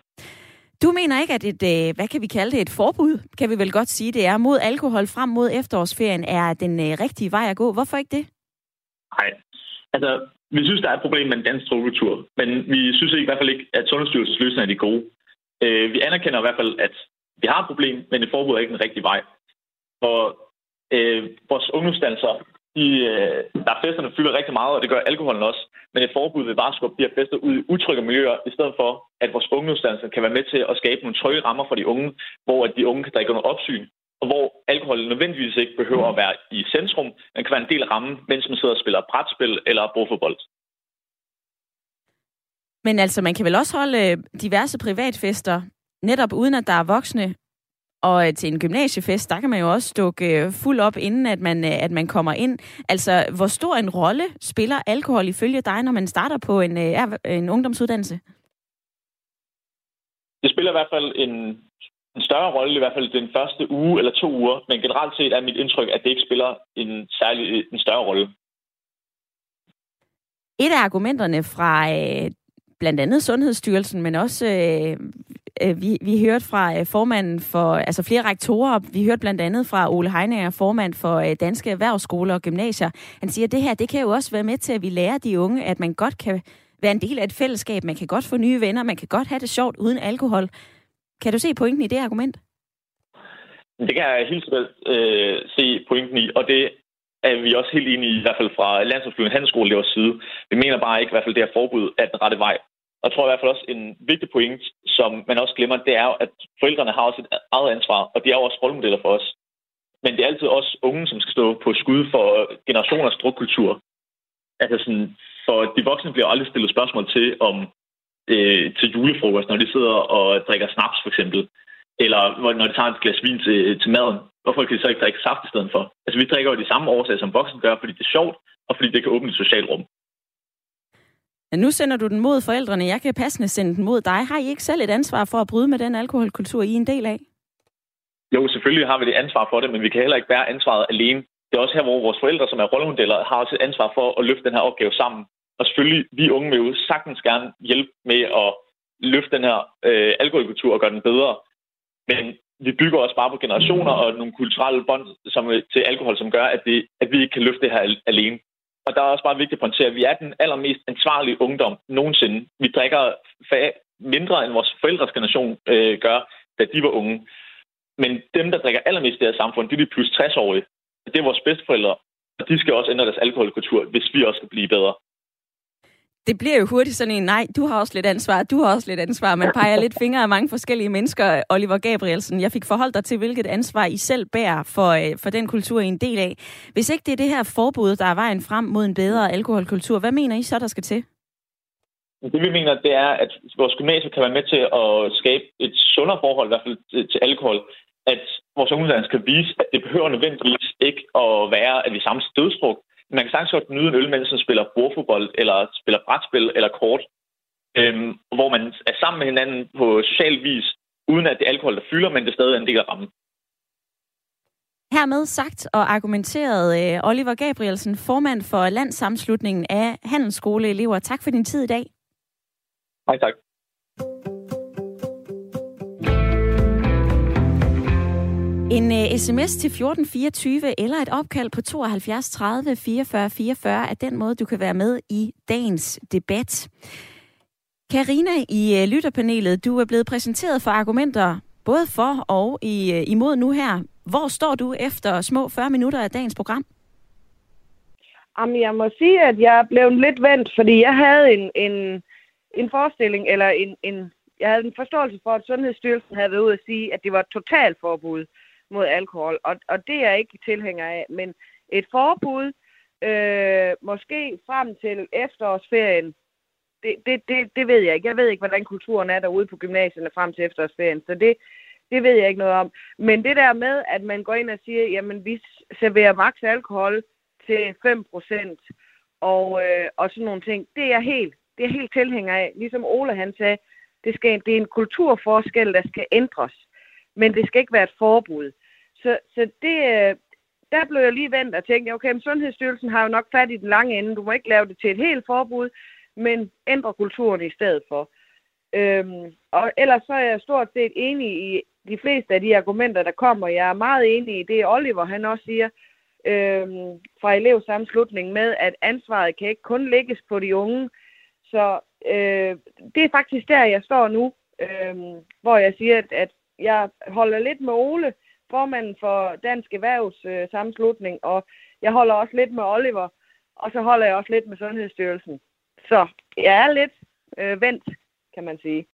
Du mener ikke, at et, øh, hvad kan vi kalde det, et forbud, kan vi vel godt sige, det er mod alkohol frem mod efterårsferien, er den øh, rigtige vej at gå. Hvorfor ikke det? Nej, altså, vi synes, der er et problem med den danske struktur, men vi synes i hvert fald ikke, at Sundhedsstyrelsens løsninger er de gode. Øh, vi anerkender i hvert fald, at vi har et problem, men et forbud er ikke den rigtige vej. For øh, vores ungdomsdanser, de, øh, der festerne fylder rigtig meget, og det gør alkoholen også. Men et forbud vil bare skubbe de her fester ud i utrygge miljøer, i stedet for, at vores ungdomsdanser kan være med til at skabe nogle trygge rammer for de unge, hvor at de unge kan drikke under opsyn, og hvor alkohol nødvendigvis ikke behøver at være i centrum, men kan være en del af rammen, mens man sidder og spiller brætspil eller brugfodbold. Men altså, man kan vel også holde øh, diverse privatfester, netop uden at der er voksne. Og øh, til en gymnasiefest, der kan man jo også dukke øh, fuld op, inden at man, at man kommer ind. Altså, hvor stor en rolle spiller alkohol ifølge dig, når man starter på en, en ungdomsuddannelse? Det spiller i hvert fald en, en større rolle, i hvert fald den første uge eller to uger. Men generelt set er mit indtryk, at det ikke spiller en særlig en større rolle. Et af argumenterne fra blandt andet Sundhedsstyrelsen, men også øh, øh, Øh, vi, vi hørte fra øh, formanden for, altså flere rektorer, vi hørte blandt andet fra Ole Heininger, formand for øh, Danske Erhvervsskoler og Gymnasier. Han siger, at det her, det kan jo også være med til, at vi lærer de unge, at man godt kan være en del af et fællesskab, man kan godt få nye venner, man kan godt have det sjovt uden alkohol. Kan du se pointen i det argument? Det kan jeg helt sikkert øh, se pointen i, og det er vi også helt enige i, i hvert fald fra Landsholdsflyvende Handelsskolelevers side. Vi mener bare ikke, i hvert fald det her forbud er den rette vej. Og jeg tror i hvert fald også en vigtig point, som man også glemmer, det er at forældrene har også et eget ansvar, og de er jo også rollemodeller for os. Men det er altid også unge, som skal stå på skud for øh, generationers drukkultur. Altså sådan, for de voksne bliver aldrig stillet spørgsmål til, om øh, til julefrokost, når de sidder og drikker snaps for eksempel. Eller når de tager et glas vin til, til maden. Hvorfor kan de så ikke drikke saft i stedet for? Altså vi drikker jo de samme årsager, som voksne gør, fordi det er sjovt, og fordi det kan åbne et socialt rum. Ja, nu sender du den mod forældrene. Jeg kan passende sende den mod dig. Har I ikke selv et ansvar for at bryde med den alkoholkultur, I er en del af? Jo, selvfølgelig har vi det ansvar for det, men vi kan heller ikke bære ansvaret alene. Det er også her, hvor vores forældre, som er rollemodeller, har også et ansvar for at løfte den her opgave sammen. Og selvfølgelig, vi unge vil jo sagtens gerne hjælpe med at løfte den her øh, alkoholkultur og gøre den bedre. Men vi bygger også bare på generationer og nogle kulturelle bånd som, til alkohol, som gør, at, det, at vi ikke kan løfte det her alene. Og der er også bare vigtigt at pointere, at vi er den allermest ansvarlige ungdom nogensinde. Vi drikker mindre end vores forældres generation øh, gør, da de var unge. Men dem, der drikker allermest i det her samfund, det er de plus 60-årige. Det er vores bedsteforældre, og de skal også ændre deres alkoholkultur, hvis vi også skal blive bedre det bliver jo hurtigt sådan en, nej, du har også lidt ansvar, du har også lidt ansvar. Man peger lidt fingre af mange forskellige mennesker. Oliver Gabrielsen, jeg fik forholdt dig til, hvilket ansvar I selv bærer for, øh, for den kultur, I er en del af. Hvis ikke det er det her forbud, der er vejen frem mod en bedre alkoholkultur, hvad mener I så, der skal til? Det vi mener, det er, at vores gymnasier kan være med til at skabe et sundere forhold, i hvert fald til alkohol. At vores ungdomsuddannelse kan vise, at det behøver nødvendigvis ikke at være, at vi samles dødsdruk, man kan sagtens godt nyde en øl, mens man spiller bordfodbold, eller spiller brætspil, eller kort. Øhm, hvor man er sammen med hinanden på social vis, uden at det er alkohol, der fylder, men det stadig er en del af rammen. Hermed sagt og argumenteret øh, Oliver Gabrielsen, formand for Landssamslutningen af Handelsskoleelever. Tak for din tid i dag. Hej, tak. En øh, uh, sms til 1424 eller et opkald på 72 30 44 44 er den måde, du kan være med i dagens debat. Karina i uh, lytterpanelet, du er blevet præsenteret for argumenter både for og i, uh, imod nu her. Hvor står du efter små 40 minutter af dagens program? Jamen, jeg må sige, at jeg blev lidt vendt, fordi jeg havde en, en, en forestilling, eller en, en, jeg havde en forståelse for, at Sundhedsstyrelsen havde været ude at sige, at det var et totalforbud mod alkohol, og, og det er jeg ikke tilhænger af. Men et forbud, øh, måske frem til efterårsferien, det, det, det, det ved jeg ikke. Jeg ved ikke, hvordan kulturen er derude på gymnasierne frem til efterårsferien, så det, det ved jeg ikke noget om. Men det der med, at man går ind og siger, jamen vi serverer maks alkohol til 5%, og, øh, og sådan nogle ting, det er jeg helt, det er helt tilhænger af. Ligesom Ole han sagde, det, skal, det er en kulturforskel, der skal ændres men det skal ikke være et forbud. Så, så det, øh, der blev jeg lige vendt og tænkte, okay, men Sundhedsstyrelsen har jo nok fat i den lange ende. Du må ikke lave det til et helt forbud, men ændre kulturen i stedet for. Øhm, og ellers så er jeg stort set enig i de fleste af de argumenter, der kommer. Jeg er meget enig i det, Oliver han også siger øhm, fra elevsamslutningen med, at ansvaret kan ikke kun lægges på de unge. Så øh, det er faktisk der, jeg står nu, øh, hvor jeg siger, at, at jeg holder lidt med Ole, formanden for Dansk Erhvervs øh, sammenslutning, og jeg holder også lidt med Oliver, og så holder jeg også lidt med Sundhedsstyrelsen. Så jeg er lidt øh, vendt, kan man sige.